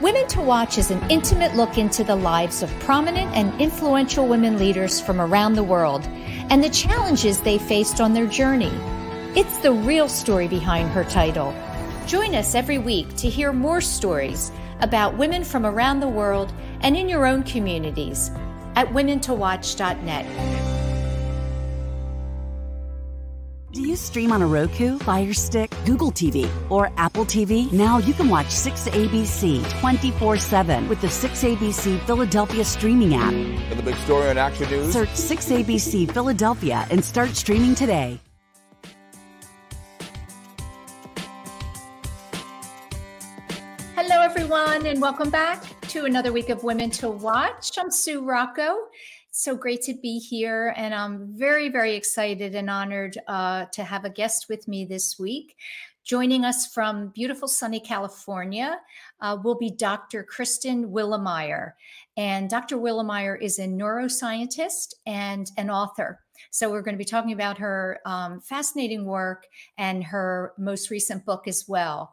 Women to Watch is an intimate look into the lives of prominent and influential women leaders from around the world and the challenges they faced on their journey. It's the real story behind her title. Join us every week to hear more stories about women from around the world and in your own communities at womentowatch.net. Do you stream on a Roku, Fire Stick, Google TV, or Apple TV? Now you can watch 6ABC 24 7 with the 6ABC Philadelphia streaming app. And the big story on Action News? Search 6ABC Philadelphia and start streaming today. Hello, everyone, and welcome back to another week of Women to Watch. I'm Sue Rocco so great to be here. And I'm very, very excited and honored uh, to have a guest with me this week. Joining us from beautiful sunny California uh, will be Dr. Kristen Willeumier. And Dr. Willeumier is a neuroscientist and an author. So we're going to be talking about her um, fascinating work and her most recent book as well.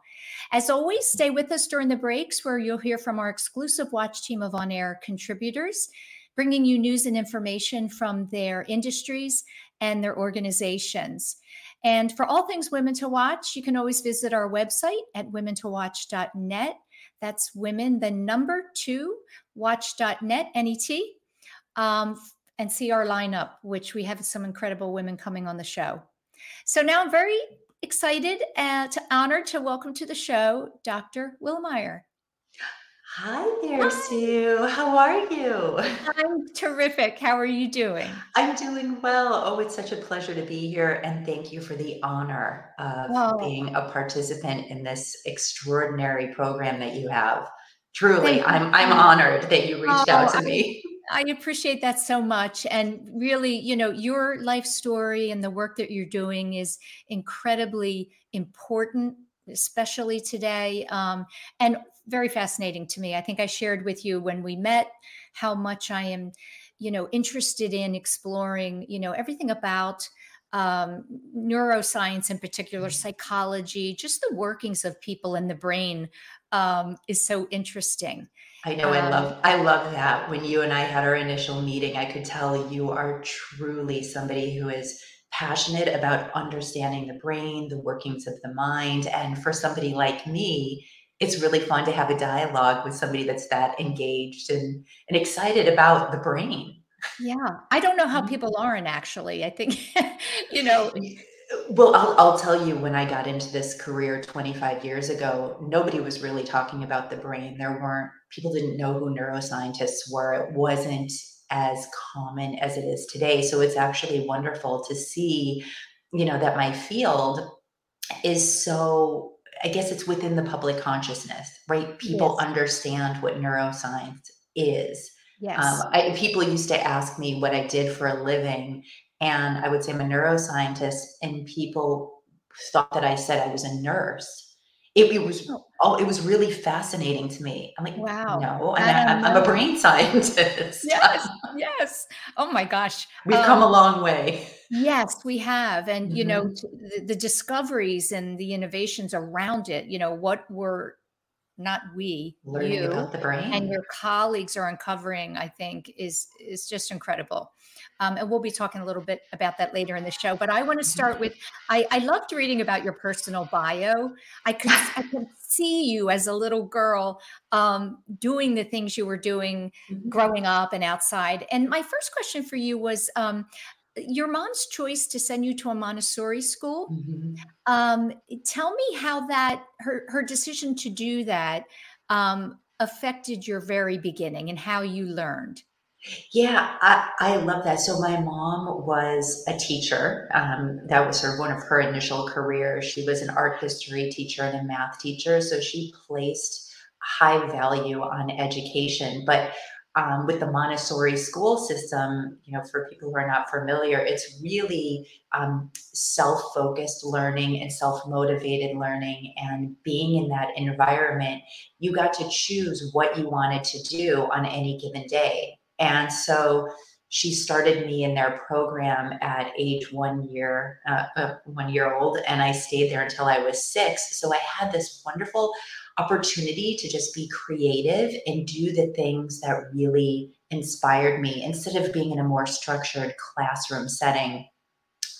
As always, stay with us during the breaks where you'll hear from our exclusive watch team of on air contributors bringing you news and information from their industries and their organizations. And for all things Women to Watch, you can always visit our website at womentowatch.net. That's women, the number two, watch.net, N-E-T, um, and see our lineup, which we have some incredible women coming on the show. So now I'm very excited and uh, to honored to welcome to the show Dr. Willeumier. Hi there, Sue. How are you? I'm terrific. How are you doing? I'm doing well. Oh, it's such a pleasure to be here. And thank you for the honor of oh. being a participant in this extraordinary program that you have. Truly, I'm I'm honored that you reached oh, out to me. I appreciate that so much. And really, you know, your life story and the work that you're doing is incredibly important especially today. Um, and very fascinating to me. I think I shared with you when we met how much I am, you know, interested in exploring, you know, everything about um, neuroscience in particular, mm-hmm. psychology, just the workings of people in the brain um, is so interesting. I know. Um, I love. I love that. When you and I had our initial meeting, I could tell you are truly somebody who is passionate about understanding the brain, the workings of the mind. And for somebody like me, it's really fun to have a dialogue with somebody that's that engaged and, and excited about the brain. Yeah. I don't know how mm-hmm. people aren't actually. I think, you know. Well, I'll, I'll tell you, when I got into this career 25 years ago, nobody was really talking about the brain. There weren't, people didn't know who neuroscientists were. It wasn't as common as it is today. So it's actually wonderful to see, you know, that my field is so I guess it's within the public consciousness, right? People yes. understand what neuroscience is. Yes. Um, I, people used to ask me what I did for a living, and I would say I'm a neuroscientist, and people thought that I said I was a nurse it, it was oh. it was really fascinating to me. I'm like, wow, no, I'm, I'm, a brain scientist. Yes, yes. Oh my gosh, we've um, come a long way. Yes, we have, and mm-hmm. you know, mm-hmm. the, the discoveries and the innovations around it. You know, what were not we, Learning you about the brain. and your colleagues are uncovering, I think, is is just incredible. Um, and we'll be talking a little bit about that later in the show. But I want to Mm-hmm. start with I, I loved reading about your personal bio. I could I could see you as a little girl um, doing the things you were doing Mhm. growing up and outside. And my first question for you was um, your mom's choice to send you to a Montessori school. Mhm. Um, tell me how that her her decision to do that um, affected your very beginning and how you learned. Yeah, I, I love that. So my mom was a teacher. Um, that was sort of one of her initial careers. She was an art history teacher and a math teacher. So she placed high value on education. But um, with the Montessori school system, you know, for people who are not familiar, it's really um, self-focused learning and self-motivated learning. And being in that environment, you got to choose what you wanted to do on any given day. And so she started me in their program at age one year, uh, uh, one year old, and I stayed there until I was six. So I had this wonderful opportunity to just be creative and do the things that really inspired me instead of being in a more structured classroom setting.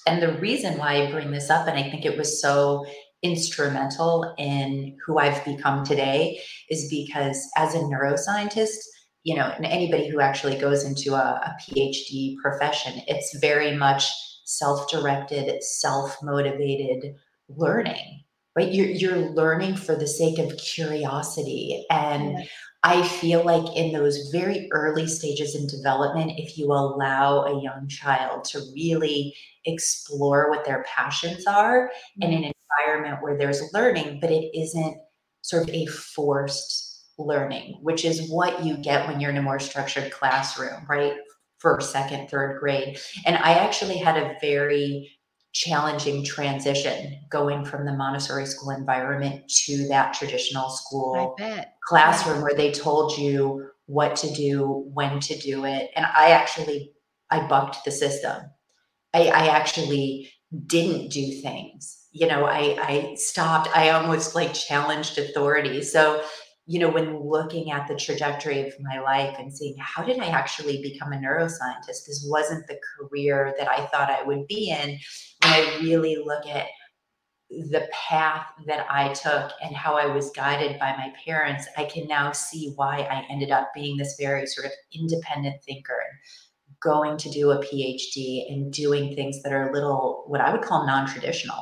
And the reason why I bring this up, and I think it was so instrumental in who I've become today, is because as a neuroscientist, you know, and anybody who actually goes into a, a PhD profession, it's very much self-directed, self-motivated learning, right? You're you're learning for the sake of curiosity. And I feel like in those very early stages in development, if you allow a young child to really explore what their passions are in an mm-hmm. environment where there's learning, but it isn't sort of a forced learning, which is what you get when you're in a more structured classroom, right? First, second, third grade. And I actually had a very challenging transition going from the Montessori school environment to that traditional school classroom where they told you what to do, when to do it. And I actually I bucked the system. I, I actually didn't do things. You know, I I stopped, I almost like challenged authority. So you know, when looking at the trajectory of my life and seeing how did I actually become a neuroscientist? This wasn't the career that I thought I would be in. When I really look at the path that I took and how I was guided by my parents, I can now see why I ended up being this very sort of independent thinker and going to do a PhD and doing things that are a little what I would call non-traditional.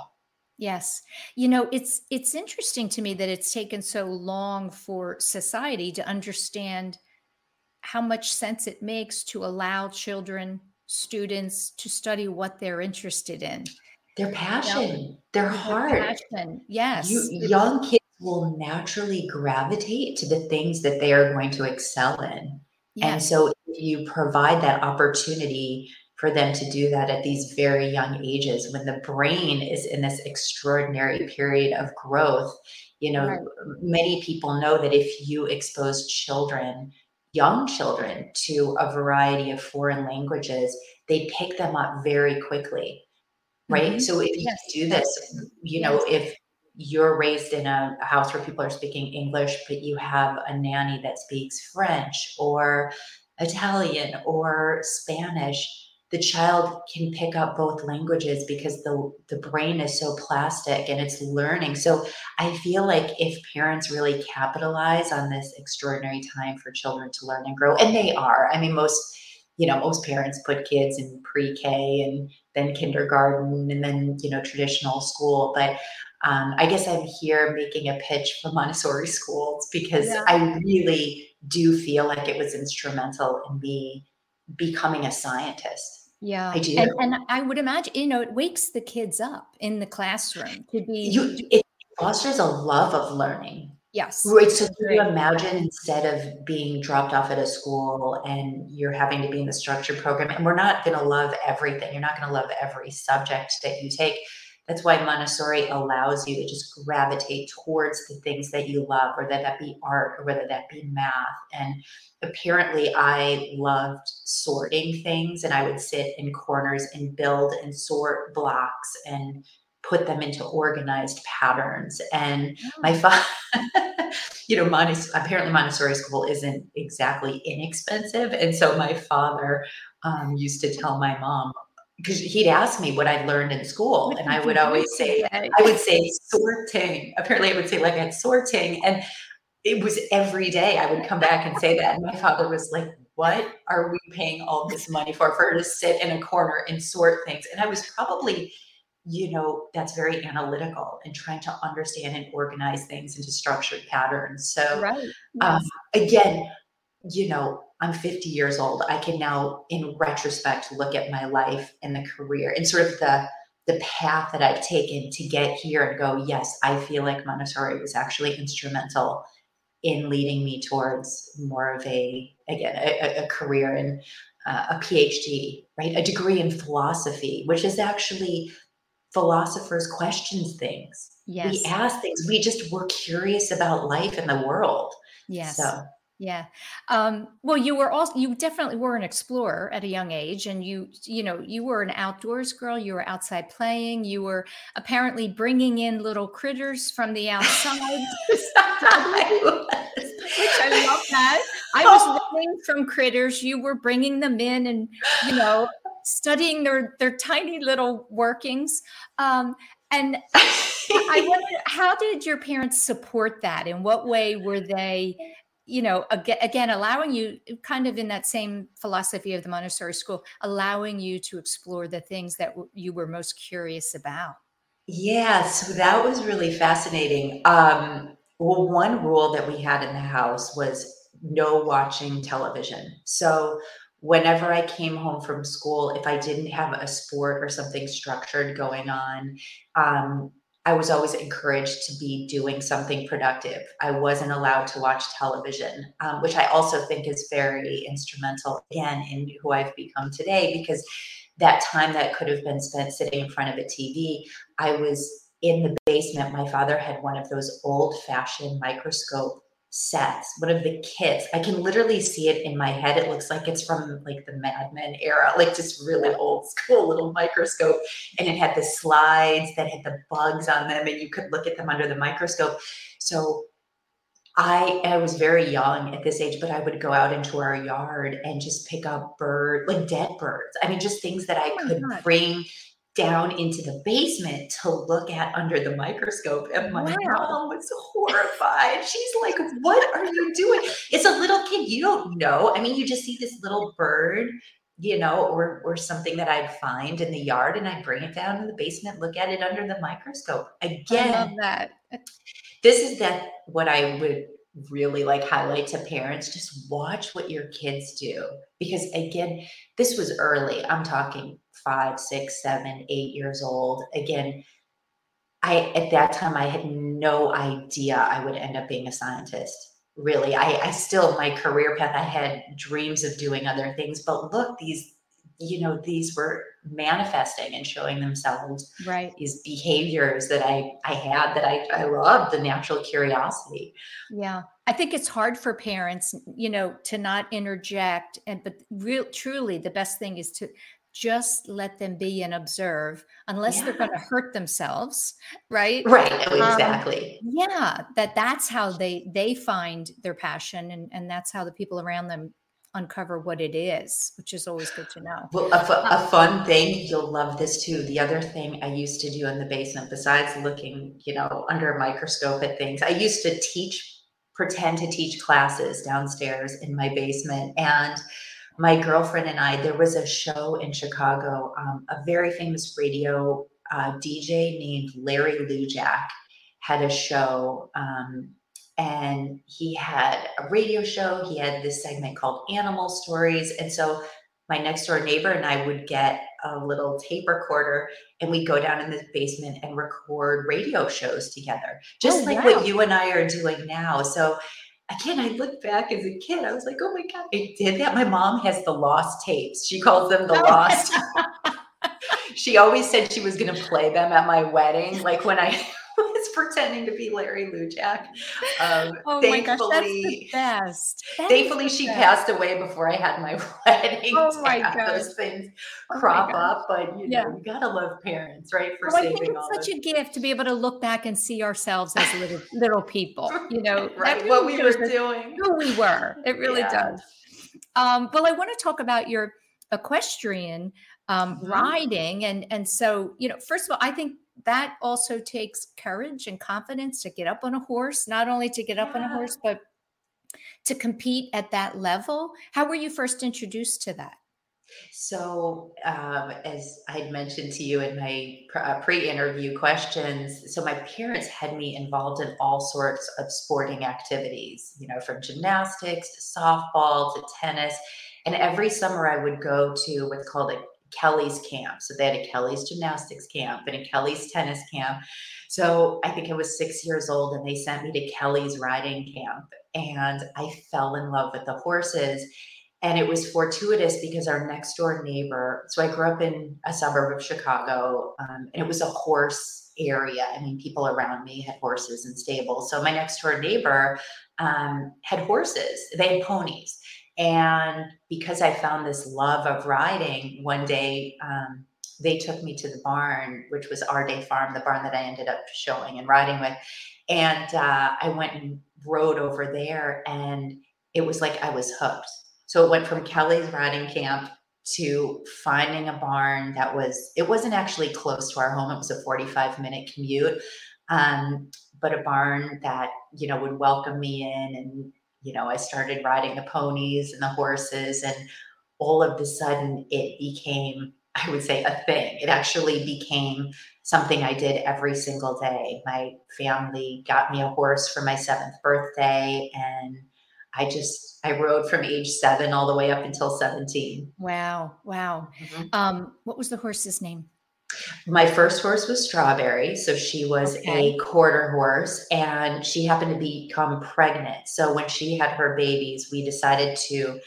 Yes. You know, it's it's interesting to me that it's taken so long for society to understand how much sense it makes to allow children, students to study what they're interested in. Their passion, their heart. Passion. Yes. You, young kids will naturally gravitate to the things that they are going to excel in. And so if you provide that opportunity for them to do that at these very young ages when the brain is in this extraordinary period of growth you know Right. many people know that if you expose children young children to a variety of foreign languages they pick them up very quickly right Mhm. so if you Yes. do this you know if you're raised in a house where people are speaking english but you have a nanny that speaks french or Italian or Spanish, the child can pick up both languages because the the brain is so plastic and it's learning. So I feel like if parents really capitalize on this extraordinary time for children to learn and grow, and they are. I mean, most you know most parents put kids in pre-K and then kindergarten and then you know traditional school, but um, I guess I'm here making a pitch for Montessori schools because Yeah. I really do feel like it was instrumental in me becoming a scientist. yeah. I do. And, and I would imagine, you know, it wakes the kids up in the classroom to be, You, it fosters a love of learning. yes. Right. So can you imagine instead of being dropped off at a school and you're having to be in the structured program, and we're not going to love everything. You're not going to love every subject that you take. That's why Montessori allows you to just gravitate towards the things that you love, whether that be art or whether that be math. And apparently, I loved sorting things, and I would sit in corners and build and sort blocks and put them into organized patterns. And my father you know, Montess- apparently Montessori school isn't exactly inexpensive. And so my father um, used to tell my mom, because he'd ask me what I'd learned in school, and I would always say, I would say sorting. Apparently, I would say like I had sorting, and it was every day I would come back and say that. And my father was like, What are we paying all this money for? For her to sit in a corner and sort things. And I was probably you know, that's very analytical and trying to understand and organize things into structured patterns. So, right. um, again, you know, I'm 50 years old. I can now, in retrospect, look at my life and the career and sort of the the path that I've taken to get here and go, yes, I feel like Montessori was actually instrumental in leading me towards more of a again a, a career in uh, a PhD, right? A degree in philosophy, which is actually philosophers questions things. Yes. We ask things. We just were curious about life and the world. Yes. So yeah. Um, well, you were also you definitely were an explorer at a young age, and you you know you were an outdoors girl. You were outside playing. You were apparently bringing in little critters from the outside. Which I love that. I was learning from critters. You were bringing them in, and you know studying their their tiny little workings. Um, and I wonder, how did your parents support that? In what way were they, you know, again, allowing you kind of in that same philosophy of the Montessori school, allowing you to explore the things that you were most curious about? Yeah, so that was really fascinating. Um, well, one rule that we had in the house was no watching television. So whenever I came home from school, if I didn't have a sport or something structured going on, um, I was always encouraged to be doing something productive. I wasn't allowed to watch television, um, which I also think is very instrumental, again, in who I've become today, because that time that could have been spent sitting in front of a TV, I was in the basement. My father had one of those old fashioned microscope sets, one of the kits. I can literally see it in my head. It looks like it's from like the Mad Men era, like just really old school little microscope. And it had the slides that had the bugs on them, and you could look at them under the microscope. So I, I was very young at this age, but I would go out into our yard and just pick up bird, like dead birds. I mean, just things that I oh could God. bring down into the basement to look at under the microscope. And my wow. mom was horrified. She's like, What are you doing? It's a little kid. You don't know. I mean, you just see this little bird, you know, or or something that I'd find in the yard and I'd bring it down in the basement, look at it under the microscope. Again, I love that. This is that what I would really like highlight to parents just watch what your kids do because again this was early i'm talking five, six, seven, eight years old. Again, I at that time I had no idea I would end up being a scientist. Really, I, I still my career path. I had dreams of doing other things, but look, these you know these were manifesting and showing themselves right these behaviors that i i had that i i loved the natural curiosity yeah i think it's hard for parents you know to not interject and but real truly the best thing is to just let them be and observe unless yeah. they're going to hurt themselves right? Right exactly. um, yeah that that's how they they find their passion and and that's how the people around them uncover what it is which is always good to know. Well a, a um, fun thing you'll love this too the other thing i used to do in the basement besides looking you know under a microscope at things i used to teach pretend to teach classes downstairs in my basement and my girlfriend and I, there was a show in Chicago, um, a very famous radio uh, DJ named Larry Lujack had a show. Um, and he had a radio show. He had this segment called Animal Stories. And so my next door neighbor and I would get a little tape recorder and we'd go down in the basement and record radio shows together, just oh, like wow. what you and I are doing now. So again, I look back as a kid, I was like, oh my God, I did that. My mom has the lost tapes. She calls them the lost. she always said she was going to play them at my wedding. Like when I was pretending to be Larry Lujack. Um, oh my gosh, that's the best. That thankfully, she best. passed away before I had my wedding. Oh my god, those things oh crop up, but you know, yeah. you gotta love parents, right? For saving I think it's such a gift to be able to look back and see ourselves as little little people. You know, right? Really what we were doing, who we were. It really yeah. does. Um, well, I want to talk about your equestrian um, mm-hmm. riding, and and so you know, first of all, I think that also takes courage and confidence to get up on a horse, not only to get up yeah. on a horse, but to compete at that level. How were you first introduced to that? So, um, as I had mentioned to you in my uh, pre interview questions, so my parents had me involved in all sorts of sporting activities, you know, from gymnastics to softball to tennis. And every summer I would go to what's called a Kelly's camp. So they had a Kelly's gymnastics camp and a Kelly's tennis camp. So I think I was six years old and they sent me to Kelly's riding camp. And I fell in love with the horses. And it was fortuitous because our next door neighbor, so I grew up in a suburb of Chicago, um, and it was a horse area. I mean, people around me had horses and stables. So my next door neighbor um, had horses, they had ponies. And because I found this love of riding, one day um, they took me to the barn, which was Our Day Farm, the barn that I ended up showing and riding with. And uh, I went and rode over there, and it was like I was hooked. So it went from Kelly's riding camp to finding a barn that was, it wasn't actually close to our home, it was a 45 minute commute. Um, but a barn that you know would welcome me in and you know, I started riding the ponies and the horses, and all of a sudden it became, I would say, a thing. It actually became something I did every single day. My family got me a horse for my seventh birthday, and I just I rode from age seven all the way up until seventeen. Wow, wow. Mm-hmm. Um, what was the horse's name? My first horse was Strawberry. So she was okay. a quarter horse and she happened to become pregnant. So when she had her babies, we decided to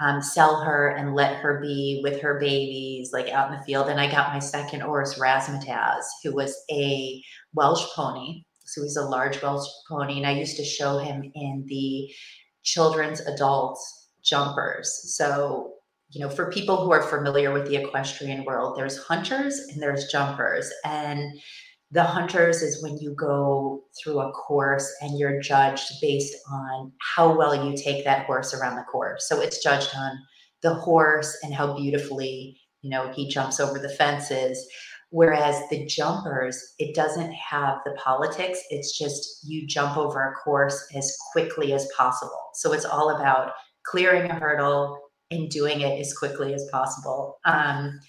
um, sell her and let her be with her babies, like out in the field. And I got my second horse, Razzmatazz, who was a Welsh pony. So he's a large Welsh pony. And I used to show him in the children's adults jumpers. So you know, for people who are familiar with the equestrian world, there's hunters and there's jumpers. And the hunters is when you go through a course and you're judged based on how well you take that horse around the course. So it's judged on the horse and how beautifully, you know, he jumps over the fences. Whereas the jumpers, it doesn't have the politics. It's just you jump over a course as quickly as possible. So it's all about clearing a hurdle, and doing it as quickly as possible. Um,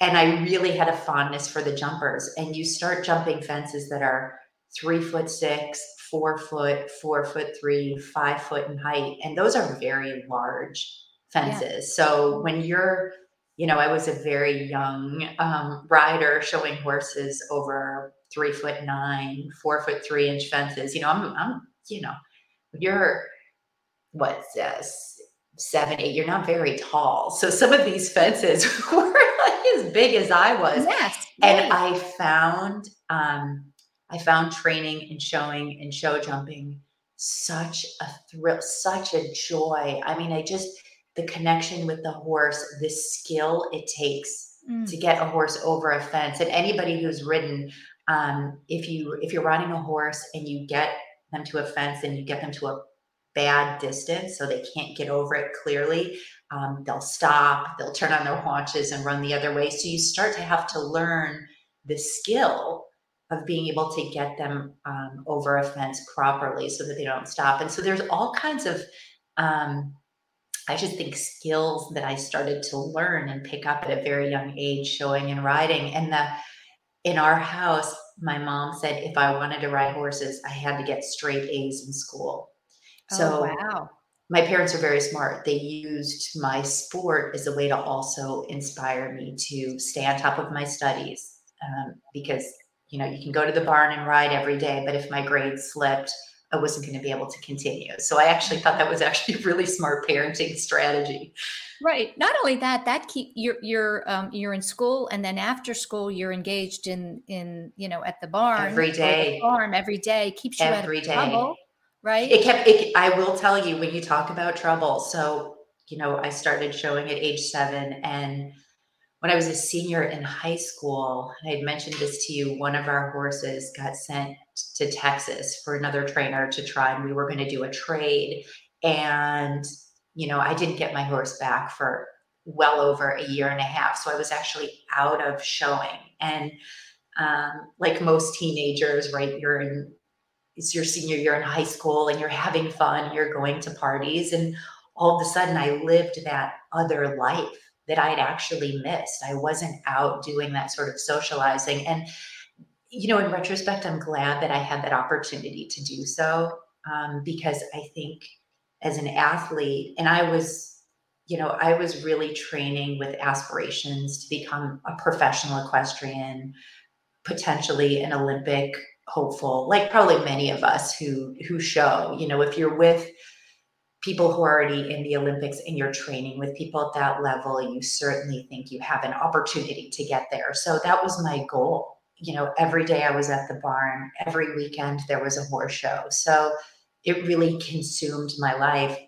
and I really had a fondness for the jumpers. And you start jumping fences that are three foot six, four foot, four foot three, five foot in height. And those are very large fences. Yeah. So when you're, you know, I was a very young um, rider showing horses over three foot nine, four foot three inch fences. You know, I'm, I'm you know, you're what's this? Seven, eight, you're not very tall. So some of these fences were like as big as I was. Yes. And I found um I found training and showing and show jumping such a thrill, such a joy. I mean, I just the connection with the horse, the skill it takes mm. to get a horse over a fence. And anybody who's ridden, um, if you if you're riding a horse and you get them to a fence and you get them to a bad distance so they can't get over it clearly, um, they'll stop, they'll turn on their haunches and run the other way. So you start to have to learn the skill of being able to get them um, over a fence properly so that they don't stop. And so there's all kinds of, um, I just think, skills that I started to learn and pick up at a very young age, showing and riding. And the in our house, my mom said if I wanted to ride horses, I had to get straight A's in school. Oh, so oh, wow. my parents are very smart. They used my sport as a way to also inspire me to stay on top of my studies um, because you know you can go to the barn and ride every day, but if my grades slipped, I wasn't going to be able to continue. So I actually thought that was actually a really smart parenting strategy. Right. Not only that, that keep you're you're um, you're in school, and then after school, you're engaged in in you know at the barn every day, farm every day keeps you every day. Trouble, right? It kept. It, I will tell you when you talk about trouble. So you know, I started showing at age seven, and when I was a senior in high school, I had mentioned this to you. One of our horses got sent to Texas for another trainer to try, and we were going to do a trade. And, you know, I didn't get my horse back for well over a year and a half. So I was actually out of showing. And um, like most teenagers, right, you're in it's your senior year in high school and you're having fun, you're going to parties, and all of a sudden I lived that other life that I'd actually missed. I wasn't out doing that sort of socializing. And you know, in retrospect, I'm glad that I had that opportunity to do so um, because I think as an athlete, and I was, you know, I was really training with aspirations to become a professional equestrian, potentially an Olympic hopeful, like probably many of us who who show. You know, if you're with people who are already in the Olympics and you're training with people at that level, you certainly think you have an opportunity to get there. So that was my goal you know, every day I was at the barn, every weekend there was a horse show. So it really consumed my life.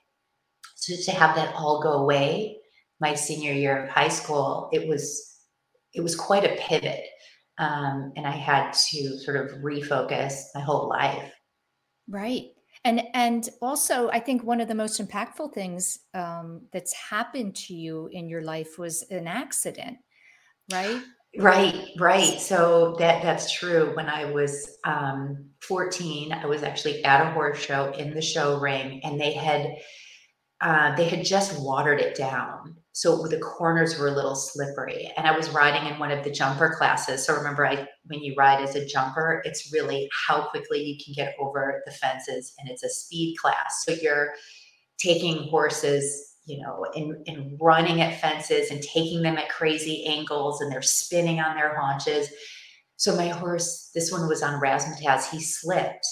So to have that all go away my senior year of high school, it was it was quite a pivot. Um, and I had to sort of refocus my whole life. Right. And and also, I think one of the most impactful things um, that's happened to you in your life was an accident, right? Right, right. So that that's true. When I was um, 14, I was actually at a horse show in the show ring, and they had uh, they had just watered it down, so the corners were a little slippery. And I was riding in one of the jumper classes. So remember, I when you ride as a jumper, it's really how quickly you can get over the fences, and it's a speed class. So you're taking horses you know, and, in running at fences and taking them at crazy angles and they're spinning on their haunches. So my horse, this one was on razzmatazz, he slipped.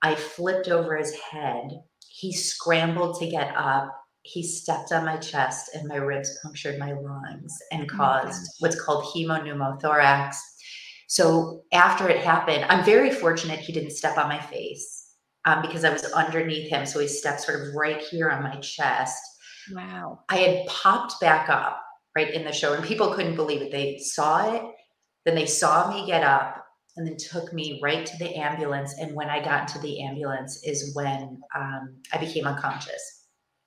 I flipped over his head. He scrambled to get up. He stepped on my chest and my ribs punctured my lungs and oh caused oh what's called hemopneumothorax. So after it happened, I'm very fortunate he didn't step on my face um, because I was underneath him. So he stepped sort of right here on my chest Wow. I had popped back up right in the show and people couldn't believe it. They saw it, then they saw me get up and then took me right to the ambulance. And when I got into the ambulance is when um, I became unconscious.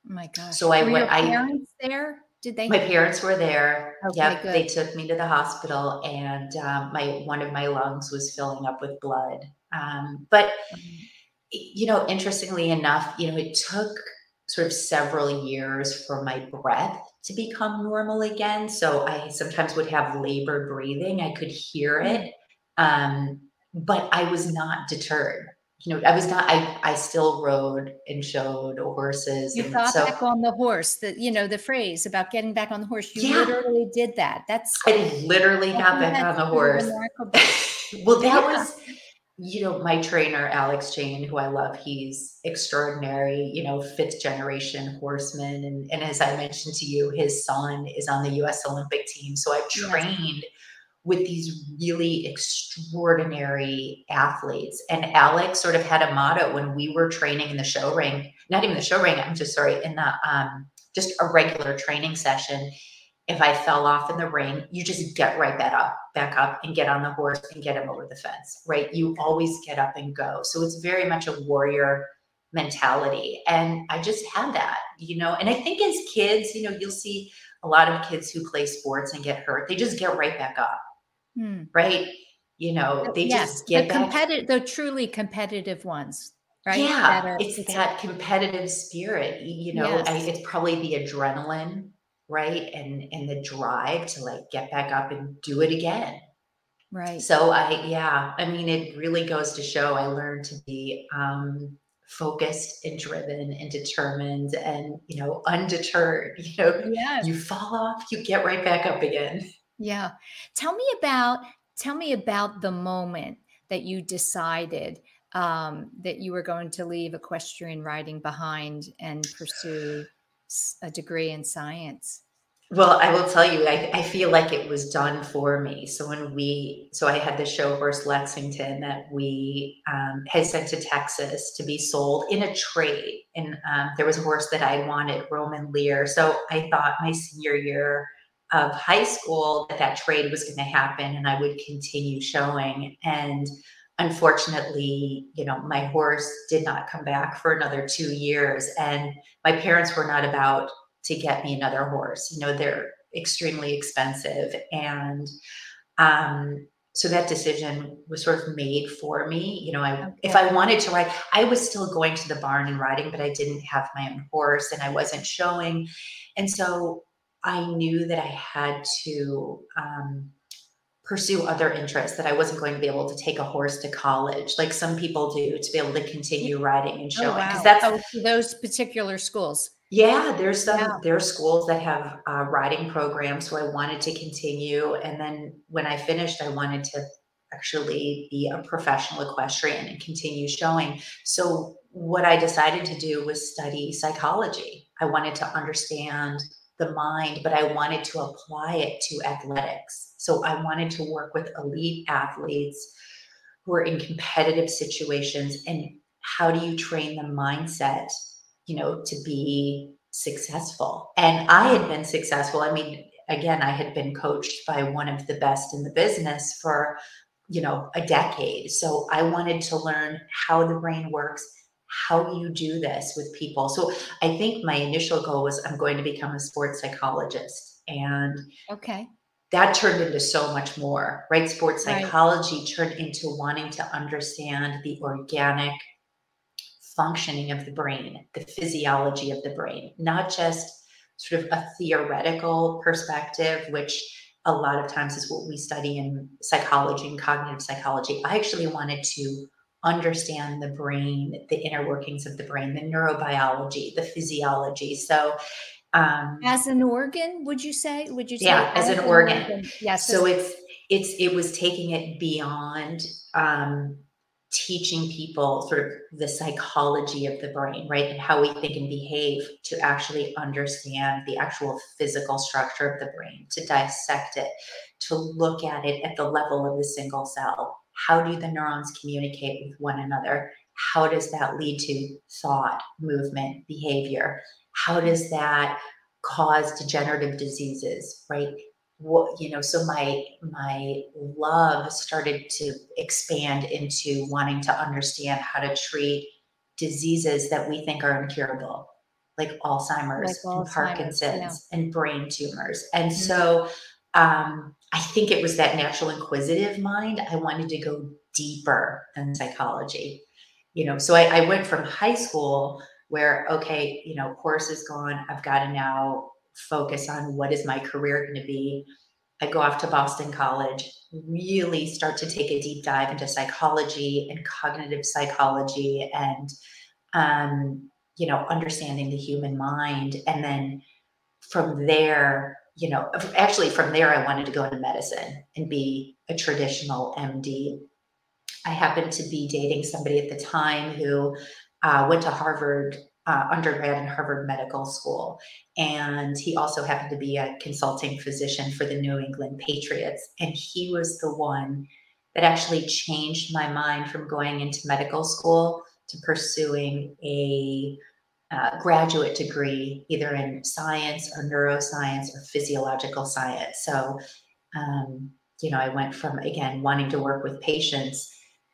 My gosh. So I were went. Your parents I, there? Did they? My parents were there. Okay, yep, good. they took me to the hospital, and um, my one of my lungs was filling up with blood. Um, but mm-hmm. you know, interestingly enough, you know, it took sort of several years for my breath to become normal again. So I sometimes would have labor breathing. I could hear it. Um, but I was not deterred. You know, I was not, I, I still rode and showed horses. You got so, back on the horse, the, you know, the phrase about getting back on the horse. You yeah, literally did that. That's, I literally got back on the horse. well, that yeah. was, you know, my trainer, Alex Jane, who I love, he's extraordinary, you know, fifth generation horseman. And, and as I mentioned to you, his son is on the US Olympic team. So I've trained yes. With these really extraordinary athletes. And Alex sort of had a motto when we were training in the show ring, not even the show ring, I'm just sorry, in the um, just a regular training session if I fell off in the ring, you just get right back up, back up and get on the horse and get him over the fence, right? You always get up and go. So it's very much a warrior mentality. And I just had that, you know, and I think as kids, you know, you'll see a lot of kids who play sports and get hurt, they just get right back up, hmm. right? You know, they yes, just get the competitive, the truly competitive ones. Right? Yeah, are, it's that competitive spirit. You know, yes. I, it's probably the adrenaline right and and the drive to like get back up and do it again right so i yeah i mean it really goes to show i learned to be um focused and driven and determined and you know undeterred you know yes. you fall off you get right back up again yeah tell me about tell me about the moment that you decided um, that you were going to leave equestrian riding behind and pursue a degree in science? Well, I will tell you, I, I, feel like it was done for me. So when we, so I had the show horse Lexington that we um, had sent to Texas to be sold in a trade, and um, there was a horse that I wanted, Roman Lear. So I thought my senior year of high school that that trade was going to happen, and I would continue showing. And unfortunately, you know, my horse did not come back for another two years, and my parents were not about to get me another horse. You know, they're extremely expensive. And um, so that decision was sort of made for me. You know, I if I wanted to ride, I was still going to the barn and riding, but I didn't have my own horse and I wasn't showing. And so I knew that I had to um, pursue other interests that I wasn't going to be able to take a horse to college, like some people do, to be able to continue riding and oh, showing. Because oh, wow. that's oh, those particular schools. Yeah, there's some yeah. there are schools that have uh, riding programs, so I wanted to continue. And then when I finished, I wanted to actually be a professional equestrian and continue showing. So what I decided to do was study psychology. I wanted to understand the mind, but I wanted to apply it to athletics. So I wanted to work with elite athletes who are in competitive situations and how do you train the mindset you know, to be successful. And I had been successful. I mean, again, I had been coached by one of the best in the business for, you know, a decade. So I wanted to learn how the brain works, how you do this with people. So I think my initial goal was I'm going to become a sports psychologist. And okay. That turned into so much more, right? Sports psychology right. turned into wanting to understand the organic functioning of the brain, the physiology of the brain, not just sort of a theoretical perspective, which a lot of times is what we study in psychology and cognitive psychology. I actually wanted to understand the brain, the inner workings of the brain, the neurobiology, the physiology. So, um, as an organ, would you say? Would you say? Yeah, as, as an, an, organ. organ. Yes. So it's it's it was taking it beyond um, teaching people sort of the psychology of the brain, right? And how we think and behave to actually understand the actual physical structure of the brain, to dissect it, to look at it at the level of the single cell. How do the neurons communicate with one another? How does that lead to thought, movement, behavior? How does that cause degenerative diseases, right? what you know so my my love started to expand into wanting to understand how to treat diseases that we think are incurable like alzheimer's, like and parkinson's yeah. and brain tumors and mm-hmm. so um, i think it was that natural inquisitive mind i wanted to go deeper than psychology you know so I, I went from high school where okay you know course is gone i've got to now focus on what is my career going to be. I go off to Boston College, really start to take a deep dive into psychology and cognitive psychology and, um, you know, understanding the human mind. And then from there, you know, actually from there, I wanted to go into medicine and be a traditional MD. I happened to be dating somebody at the time who uh, went to Harvard uh, undergrad and Harvard Medical School. And he also happened to be a consulting physician for the New England Patriots. And he was the one that actually changed my mind from going into medical school to pursuing a uh, graduate degree, either in science or neuroscience or physiological science. So, um, you know, I went from, again, wanting to work with patients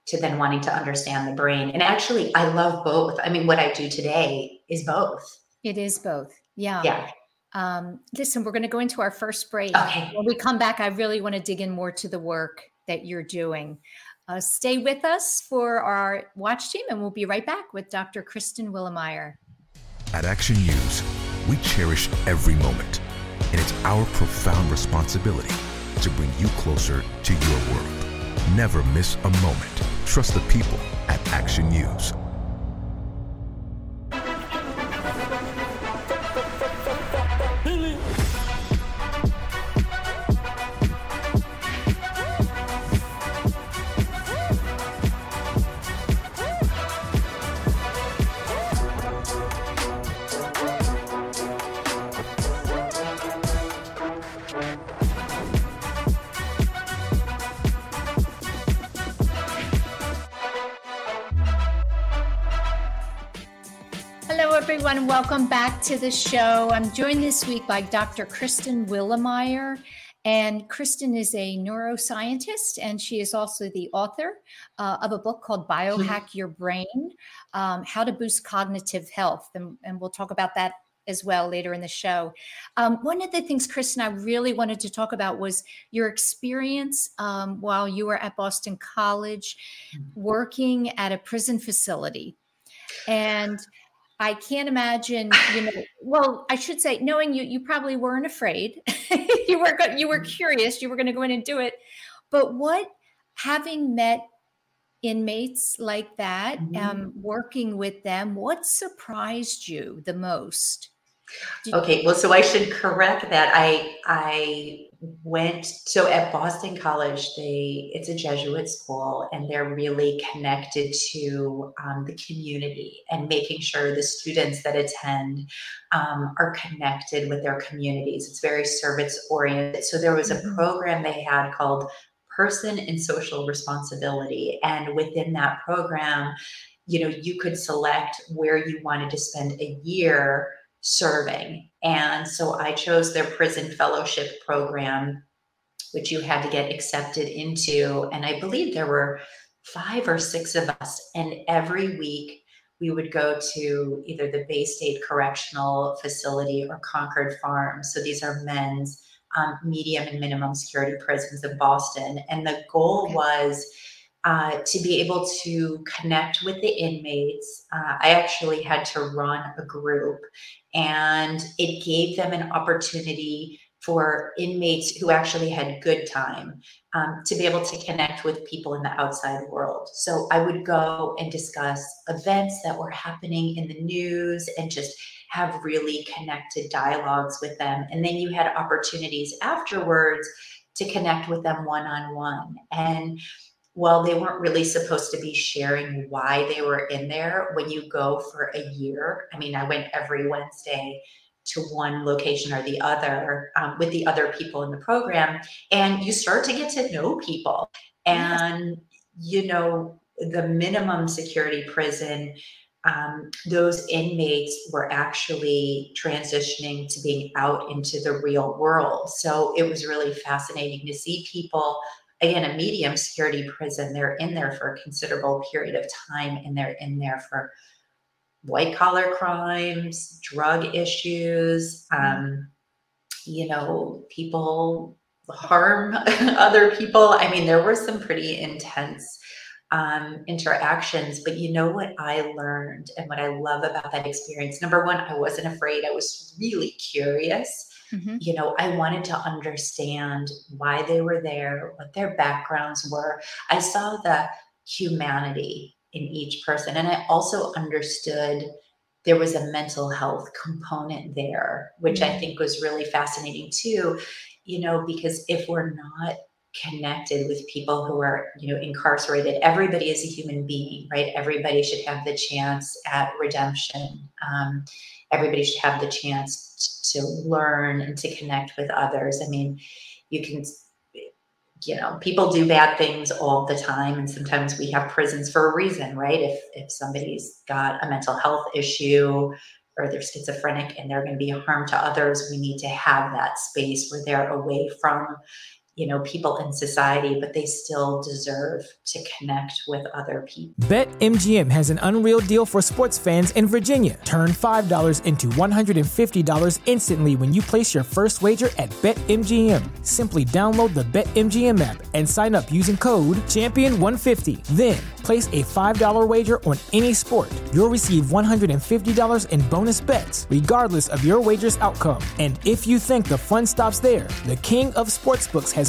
to then wanting to understand the brain. And actually, I love both. I mean, what I do today is both. It is both. Yeah. Yeah. Um, listen, we're going to go into our first break. Okay. When we come back, I really want to dig in more to the work that you're doing. Uh, stay with us for our watch team, and we'll be right back with Dr. Kristen Willeumier. At Action News, we cherish every moment, and it's our profound responsibility to bring you closer to your world. Never miss a moment. Trust the people at Action News. Welcome back to the show. I'm joined this week by Dr. Kristen Willeumier. And Kristen is a neuroscientist, and she is also the author uh, of a book called Biohack Your Brain um, How to Boost Cognitive Health. And, and, we'll talk about that as well later in the show. Um, one of the things, Kristen, I really wanted to talk about was your experience um, while you were at Boston College mm-hmm. working at a prison facility. And I can't imagine, you know, well, I should say, knowing you, you probably weren't afraid. you were, you were curious, you were going to go in and do it. But what, having met inmates like that, mm-hmm. um, working with them, what surprised you the most? Did okay, well, so I should correct that. I I went so at Boston College. They it's a Jesuit school, and they're really connected to um, the community and making sure the students that attend um, are connected with their communities. It's very service oriented. So there was a mm-hmm. program they had called Person and Social Responsibility, and within that program, you know, you could select where you wanted to spend a year serving. And so I chose their prison fellowship program, which you had to get accepted into. And I believe there were five or six of us. And every week we would go to either the Bay State Correctional Facility or Concord Farm. So these are men's um, medium and minimum security prisons in Boston. And the goal was uh, to be able to connect with the inmates. Uh, I actually had to run a group, and it gave them an opportunity for inmates who actually had good time um, to be able to connect with people in the outside world. So I would go and discuss events that were happening in the news and just have really connected dialogues with them. And then you had opportunities afterwards to connect with them one on one. And well, they weren't really supposed to be sharing why they were in there, when you go for a year, I mean, I went every Wednesday to one location or the other um, with the other people in the program, and you start to get to know people. And, you know, the minimum security prison, um, those inmates were actually transitioning to being out into the real world. So it was really fascinating to see people again a medium security prison they're in there for a considerable period of time and they're in there for white collar crimes drug issues um, you know people harm other people. I mean there were some pretty intense um, interactions but you know what i learned and what i love about that experience? Number one i wasn't afraid. I was really curious Mm-hmm. You know, I wanted to understand why they were there, what their backgrounds were. I saw the humanity in each person. And I also understood there was a mental health component there, which mm-hmm. I think was really fascinating too. You know, because if we're not connected with people who are you know incarcerated everybody is a human being right everybody should have the chance at redemption um, everybody should have the chance to learn and to connect with others. I mean, you can, you know, people do bad things all the time, and sometimes we have prisons for a reason, right? If if somebody's got a mental health issue or they're schizophrenic and they're going to be a harm to others, we need to have that space where they're away from you know people in society but they still deserve to connect with other people. Betmgm has an unreal deal for sports fans in virginia. Turn $5 into $150 instantly when you place your first wager at betmgm. Simply download the betmgm app and sign up using code champion150 then place a $5 wager on any sport. You'll receive $150 in bonus bets regardless of your wager's outcome. And if you think the fun stops there the king of sportsbooks has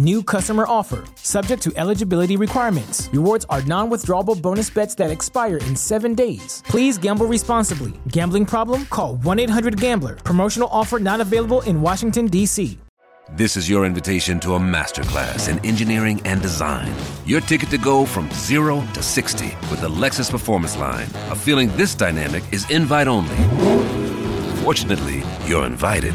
New customer offer. Subject to eligibility requirements. Rewards are non withdrawable bonus bets that expire in seven days. Please gamble responsibly. Gambling problem? Call 1 800 Gambler. Promotional offer not available in Washington, D.C. This is your invitation to a masterclass in engineering and design. Your ticket to go from zero to 60 with the Lexus Performance Line. A feeling this dynamic is invite only. Fortunately, you're invited.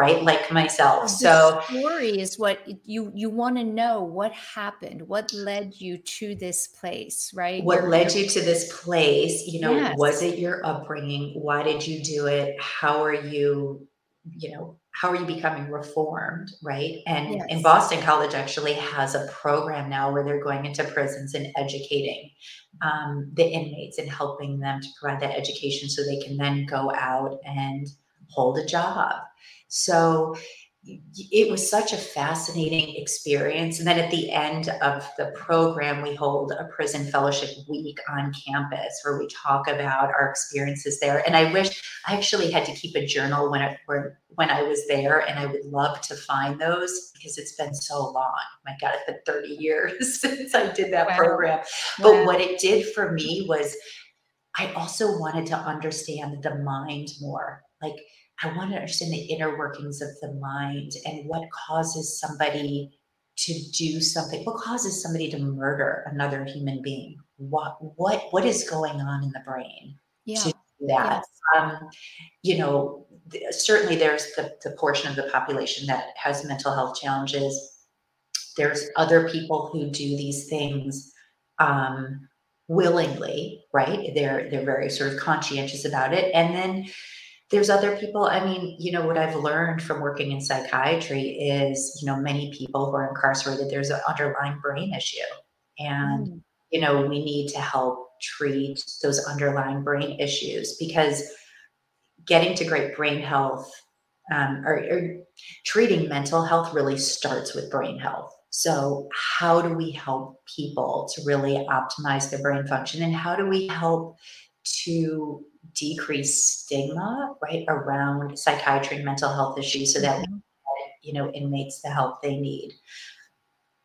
right? Like myself. So story is what you you want to know what happened what led you to this place right? What led you to this place? You know yes. was it your upbringing? Why did you do it? How are you you know how are you becoming reformed right? And yes. in boston college actually has a program now where they're going into prisons and educating um, the inmates and helping them to provide that education so they can then go out and hold a job so it was such a fascinating experience. And then at the end of the program, we hold a prison fellowship week on campus where we talk about our experiences there. And I wish I actually had to keep a journal when I when I was there, and I would love to find those because it's been so long. My God, it's been 30 years since I did that wow. program. But wow. what it did for me was I also wanted to understand the mind more. Like I want to understand the inner workings of the mind and what causes somebody to do something. What causes somebody to murder another human being? What what what is going on in the brain yeah. to do that? Um, you know, certainly there's the, the portion of the population that has mental health challenges. There's other people who do these things um, willingly, right? They're they're very sort of conscientious about it, and then there's other people i mean you know what i've learned from working in psychiatry is you know many people who are incarcerated there's an underlying brain issue. And mm. you know we need to help treat those underlying brain issues because getting to great brain health um, or, or treating mental health really starts with brain health. So how do we help people to really optimize their brain function? And how do we help to decrease stigma right around psychiatry and mental health issues so that mm-hmm. you know inmates the help they need.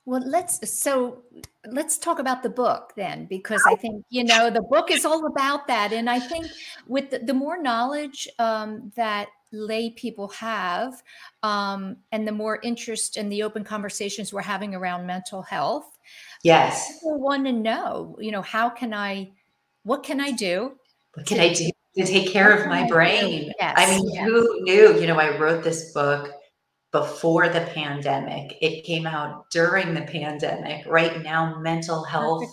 Well let's so let's talk about the book then because i think you know the book is all about that. And i think with the, the more knowledge um, that lay people have um, and the more interest in the open conversations we're having around mental health yes. people want to know you know how can i what can i do what can I do to take care of my brain? Yes, I mean, yes. who knew? You know, I wrote this book before the pandemic. It came out during the pandemic. Right now, mental health,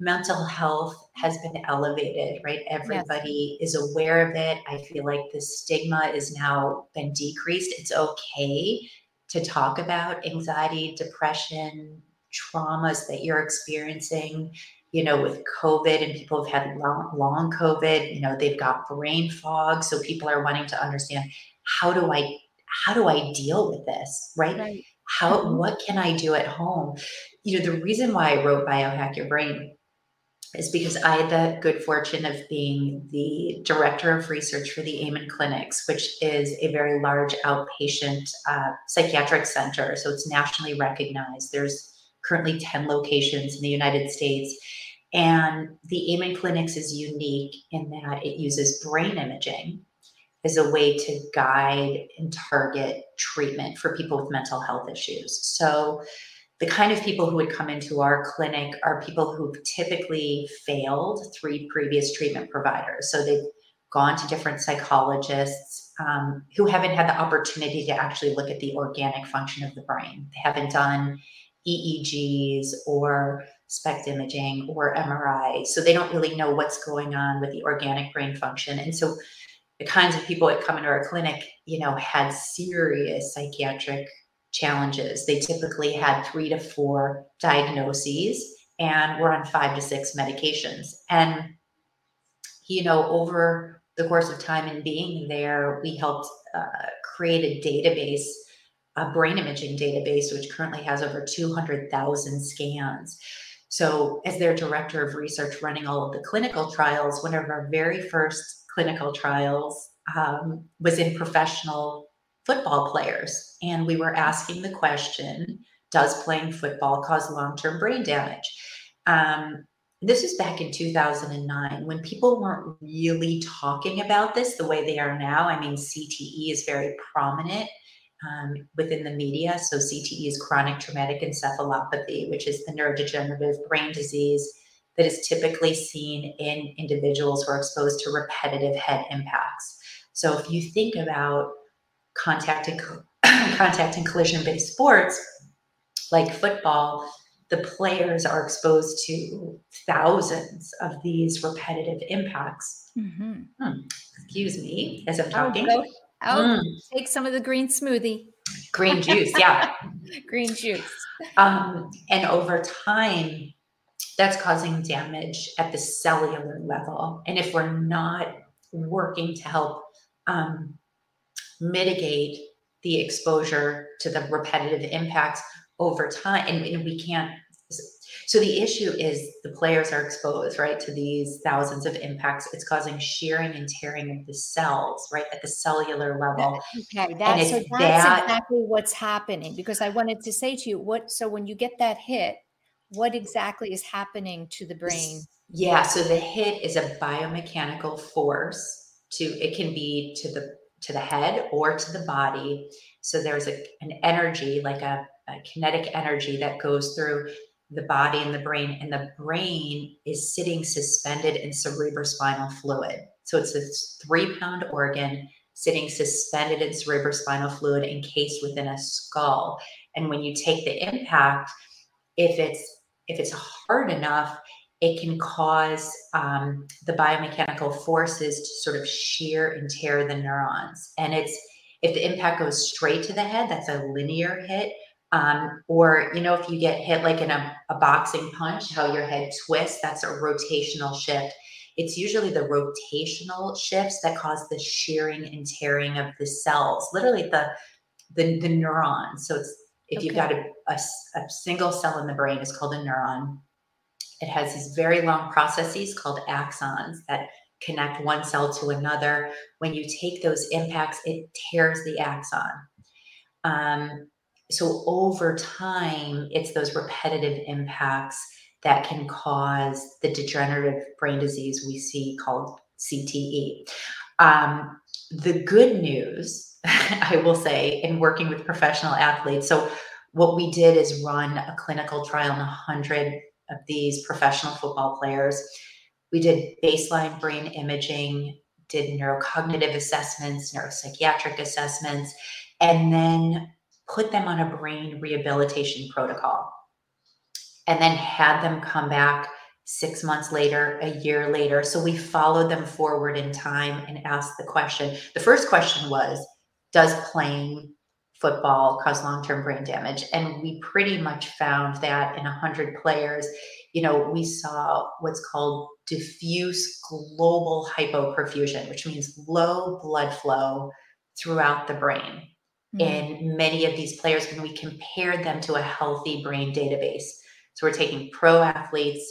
mental health has been elevated, right? Everybody yes. is aware of it. I feel like the stigma is now been decreased. It's okay to talk about anxiety, depression, traumas that you're experiencing you know, with COVID and people have had long, long COVID, you know, they've got brain fog. So people are wanting to understand how do I how do I deal with this? Right? right. How mm-hmm. what can I do at home? You know, the reason why I wrote Biohack Your Brain is because I had the good fortune of being the director of research for the Amen Clinics, which is a very large outpatient uh, psychiatric center. So it's nationally recognized. There's currently 10 locations in the United States. And the Amen Clinics is unique in that it uses brain imaging as a way to guide and target treatment for people with mental health issues. So, the kind of people who would come into our clinic are people who've typically failed three previous treatment providers. So, they've gone to different psychologists um, who haven't had the opportunity to actually look at the organic function of the brain. They haven't done EEGs or SPECT imaging or MRI. So they don't really know what's going on with the organic brain function. And so the kinds of people that come into our clinic, you know, had serious psychiatric challenges. They typically had three to four diagnoses and were on five to six medications. And, you know, over the course of time and being there, we helped uh, create a database a brain imaging database, which currently has over 200,000 scans. So, as their director of research running all of the clinical trials, one of our very first clinical trials um, was in professional football players. And we were asking the question Does playing football cause long term brain damage? Um, this was back in 2009 when people weren't really talking about this the way they are now. I mean, CTE is very prominent um, within the media. So, CTE is chronic traumatic encephalopathy, which is the neurodegenerative brain disease that is typically seen in individuals who are exposed to repetitive head impacts. So, if you think about contact and, contact and collision based sports like football, the players are exposed to thousands of these repetitive impacts. Mm-hmm. Hmm. Excuse me as I'm talking. Oh, oh mm. take some of the green smoothie. Green juice, yeah. green juice. Um, and over time, that's causing damage at the cellular level. And if we're not working to help um, mitigate the exposure to the repetitive impacts over time, and, and we can't so the issue is the players are exposed, right, to these thousands of impacts. It's causing shearing and tearing of the cells, right, at the cellular level. Okay, that's, so that's that, exactly what's happening. Because I wanted to say to you, what? So when you get that hit, what exactly is happening to the brain? Yeah, so the hit is a biomechanical force. To it can be to the to the head or to the body. So there's a, an energy, like a, a kinetic energy that goes through the body and the brain, and the brain is sitting suspended in cerebrospinal fluid. So it's a three pound organ sitting suspended in cerebrospinal fluid encased within a skull. And when you take the impact, if it's if it's hard enough, it can cause um, the biomechanical forces to sort of shear and tear the neurons. And it's if the impact goes straight to the head, that's a linear hit. Um, or, you know, if you get hit like in a, a boxing punch, how your head twists, that's a rotational shift. It's usually the rotational shifts that cause the shearing and tearing of the cells, literally the the, the neuron. So it's if okay. you've got a, a, a single cell in the brain, is called a neuron. It has these very long processes called axons that connect one cell to another. When you take those impacts, it tears the axon. Um, so over time, it's those repetitive impacts that can cause the degenerative brain disease we see called CTE. Um, the good news, I will say, in working with professional athletes, so what we did is run a clinical trial on 100 of these professional football players. We did baseline brain imaging, did neurocognitive assessments, neuropsychiatric assessments, and then put them on a brain rehabilitation protocol, and then had them come back six months later, a year later. So we followed them forward in time and asked the question. The first question was Does playing football cause long term brain damage? And we pretty much found that in 100 players, you know, we saw what's called diffuse global hypoperfusion, which means low blood flow throughout the brain mm-hmm. in many of these players when we compared them to a healthy brain database. So we're taking pro athletes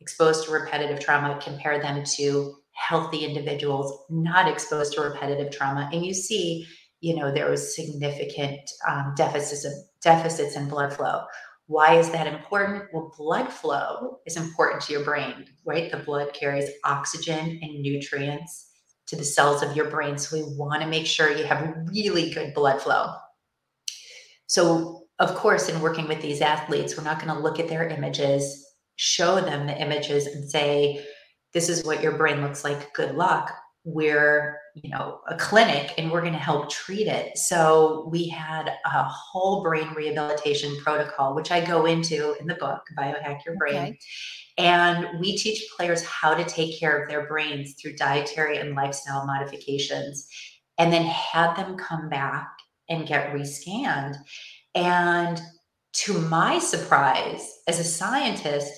exposed to repetitive trauma, compare them to healthy individuals not exposed to repetitive trauma, and you see, you know, there was significant um, deficits of, deficits in blood flow. Why is that important? Well, blood flow is important to your brain, right? The blood carries oxygen and nutrients to the cells of your brain. So we want to make sure you have really good blood flow. So, of course, in working with these athletes, we're not going to look at their images, show them the images, and say, this is what your brain looks like. Good luck. We're, you know, a clinic and we're going to help treat it. So we had a whole brain rehabilitation protocol, which I go into in the book, Biohack Your Brain. Okay. And we teach players how to take care of their brains through dietary and lifestyle modifications, and then have them come back and get rescanned. And to my surprise, as a scientist,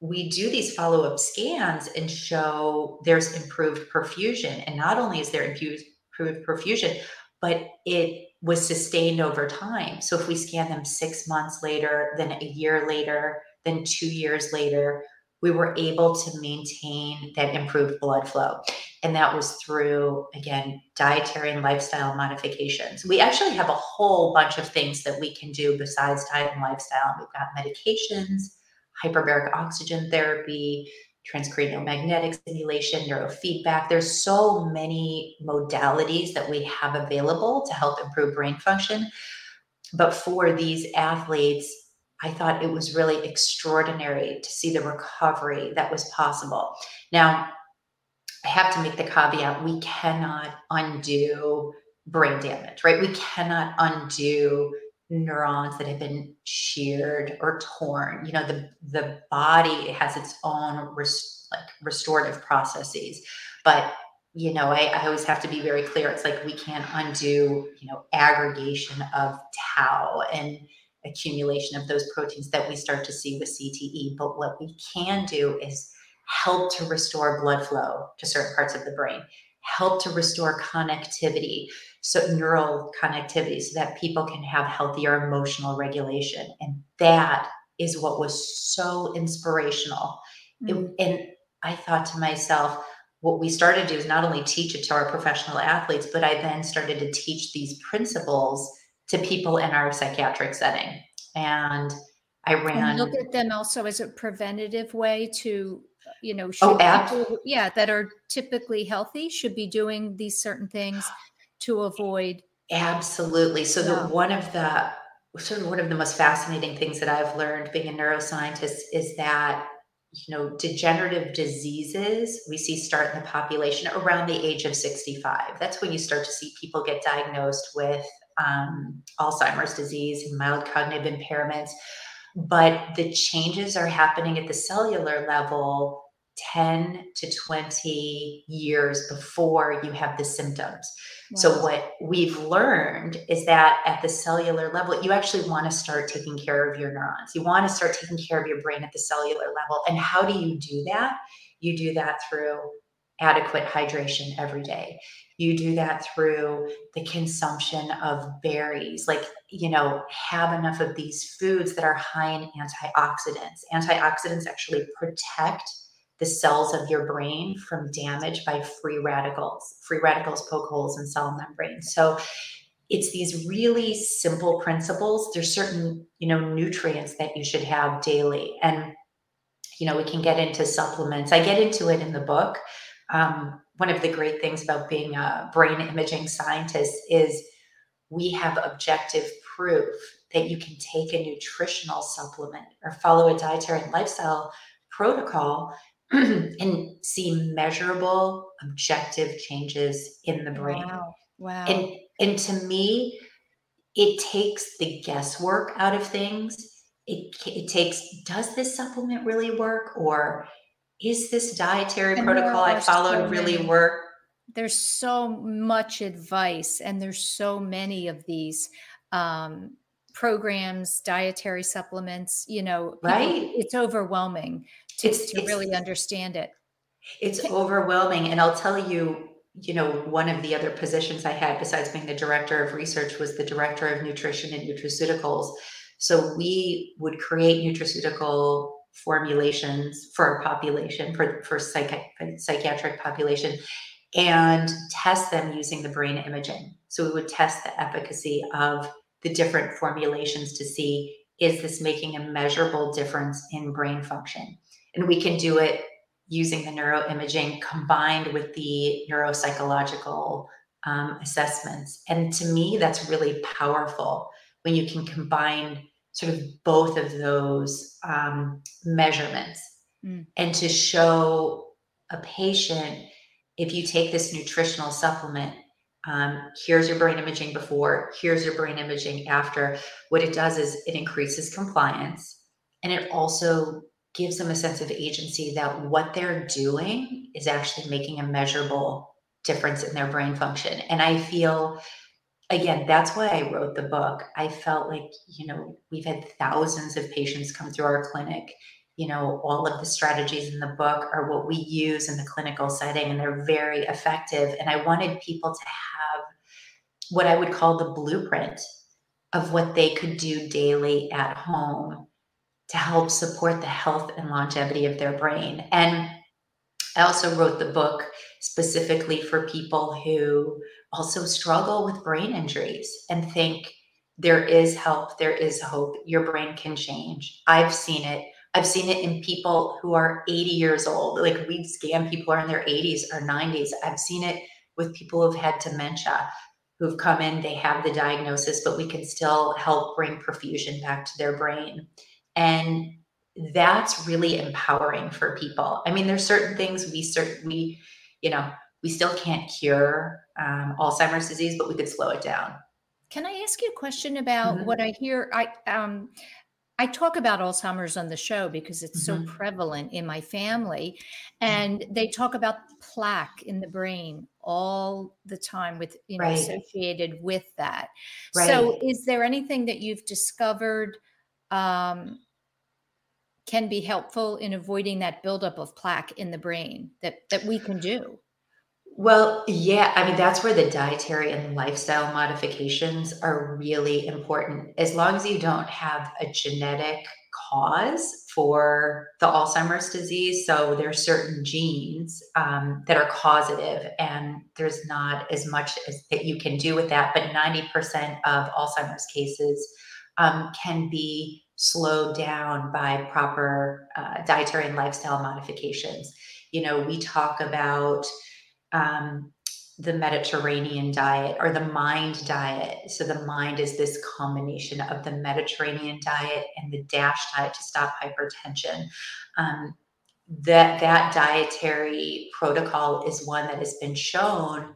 we do these follow up scans and show there's improved perfusion. And not only is there improved perfusion, but it was sustained over time. So if we scan them six months later, then a year later, then two years later, we were able to maintain that improved blood flow. And that was through, again, dietary and lifestyle modifications. We actually have a whole bunch of things that we can do besides diet and lifestyle. We've got medications, hyperbaric oxygen therapy, transcranial magnetic stimulation, neurofeedback. There's so many modalities that we have available to help improve brain function. But for these athletes, I thought it was really extraordinary to see the recovery that was possible. Now, I have to make the caveat we cannot undo brain damage, right? We cannot undo neurons that have been sheared or torn. You know, the the body has its own res- like restorative processes, but you know, I, I always have to be very clear. It's like we can't undo, you know, aggregation of tau and accumulation of those proteins that we start to see with CTE. But what we can do is help to restore blood flow to certain parts of the brain, help to restore connectivity, so neural connectivity, so that people can have healthier emotional regulation. And that is what was so inspirational. Mm-hmm. It, and I thought to myself, what we started to do is not only teach it to our professional athletes, but I then started to teach these principles to people in our psychiatric setting. And I ran. And look at them also as a preventative way to, you know, oh, people, yeah, that are typically healthy should be doing these certain things to avoid. Absolutely. So yeah. the one of the sort of one of the most fascinating things that I've learned being a neuroscientist is that you know degenerative diseases we see start in the population around the age of 65 that's when you start to see people get diagnosed with um, alzheimer's disease and mild cognitive impairments but the changes are happening at the cellular level 10 to 20 years before you have the symptoms. Wow. So, what we've learned is that at the cellular level, you actually want to start taking care of your neurons. You want to start taking care of your brain at the cellular level. And how do you do that? You do that through adequate hydration every day. You do that through the consumption of berries. Like, you know, have enough of these foods that are high in antioxidants. Antioxidants actually protect the cells of your brain from damage by free radicals. Free radicals poke holes in cell membranes. So it's these really simple principles. There's certain, you know, nutrients that you should have daily. And, you know, we can get into supplements. I get into it in the book. Um, one of the great things about being a brain imaging scientist is we have objective proof that you can take a nutritional supplement or follow a dietary and lifestyle protocol and see measurable objective changes in the brain. Wow. Wow. And and to me, it takes the guesswork out of things. It it takes does this supplement really work or is this dietary and protocol I followed really work? There's so much advice and there's so many of these um, programs, dietary supplements, you know, right? It's overwhelming to, it's, to it's, really understand it. It's overwhelming. And I'll tell you, you know, one of the other positions I had besides being the director of research was the director of nutrition and nutraceuticals. So we would create nutraceutical formulations for a population, for, for psychi- psychiatric population, and test them using the brain imaging. So we would test the efficacy of the different formulations to see is this making a measurable difference in brain function? And we can do it using the neuroimaging combined with the neuropsychological um, assessments. And to me, that's really powerful when you can combine sort of both of those um, measurements mm. and to show a patient if you take this nutritional supplement um, here's your brain imaging before here's your brain imaging after what it does is it increases compliance and it also gives them a sense of agency that what they're doing is actually making a measurable difference in their brain function and i feel again that's why i wrote the book i felt like you know we've had thousands of patients come through our clinic you know, all of the strategies in the book are what we use in the clinical setting and they're very effective. And I wanted people to have what I would call the blueprint of what they could do daily at home to help support the health and longevity of their brain. And I also wrote the book specifically for people who also struggle with brain injuries and think there is help, there is hope, your brain can change. I've seen it. I've seen it in people who are 80 years old. Like we scan people who are in their 80s or 90s. I've seen it with people who've had dementia, who've come in, they have the diagnosis, but we can still help bring perfusion back to their brain. And that's really empowering for people. I mean, there's certain things we certainly, you know, we still can't cure um, Alzheimer's disease, but we could slow it down. Can I ask you a question about mm-hmm. what I hear? I um, I talk about Alzheimer's on the show because it's mm-hmm. so prevalent in my family. Mm-hmm. And they talk about plaque in the brain all the time with, you know, right. associated with that. Right. So is there anything that you've discovered um, can be helpful in avoiding that buildup of plaque in the brain that, that we can do? Well, yeah, I mean, that's where the dietary and lifestyle modifications are really important. As long as you don't have a genetic cause for the Alzheimer's disease. So there are certain genes um, that are causative, and there's not as much as that you can do with that. But 90% of Alzheimer's cases um, can be slowed down by proper uh, dietary and lifestyle modifications. You know, we talk about um, the Mediterranean diet or the mind diet. So the mind is this combination of the Mediterranean diet and the DASH diet to stop hypertension. Um, that that dietary protocol is one that has been shown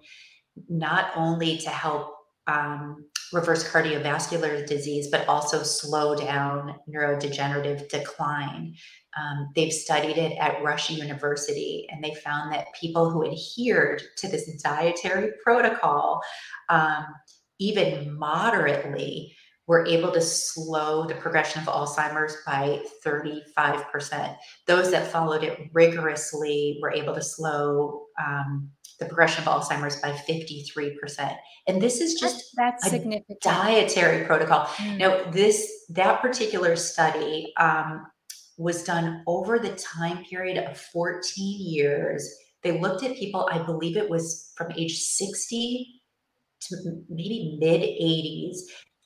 not only to help um, reverse cardiovascular disease, but also slow down neurodegenerative decline. Um, they've studied it at Rush University, and they found that people who adhered to this dietary protocol, um, even moderately, were able to slow the progression of Alzheimer's by 35%. Those that followed it rigorously were able to slow um, the progression of Alzheimer's by 53%. And this is just that's, that's significant dietary protocol. Mm. Now, this that particular study um, was done over the time period of 14 years. They looked at people, I believe it was from age 60 to maybe mid 80s.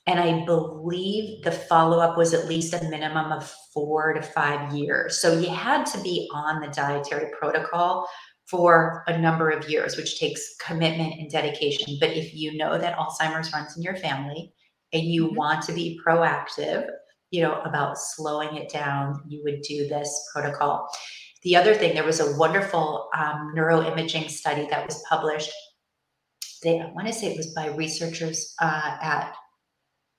And I believe the follow up was at least a minimum of four to five years. So you had to be on the dietary protocol for a number of years, which takes commitment and dedication. But if you know that Alzheimer's runs in your family and you mm-hmm. want to be proactive, you know, about slowing it down, you would do this protocol. The other thing, there was a wonderful um, neuroimaging study that was published. They, I want to say it was by researchers uh, at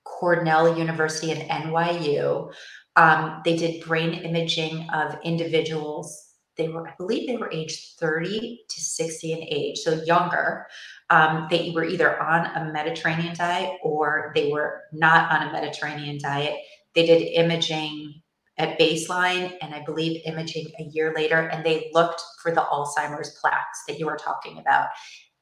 Cornell University and NYU. Um, they did brain imaging of individuals they were, I believe they were age 30 to 60 in age, so younger. Um, they were either on a Mediterranean diet or they were not on a Mediterranean diet. They did imaging at baseline and I believe imaging a year later, and they looked for the Alzheimer's plaques that you were talking about.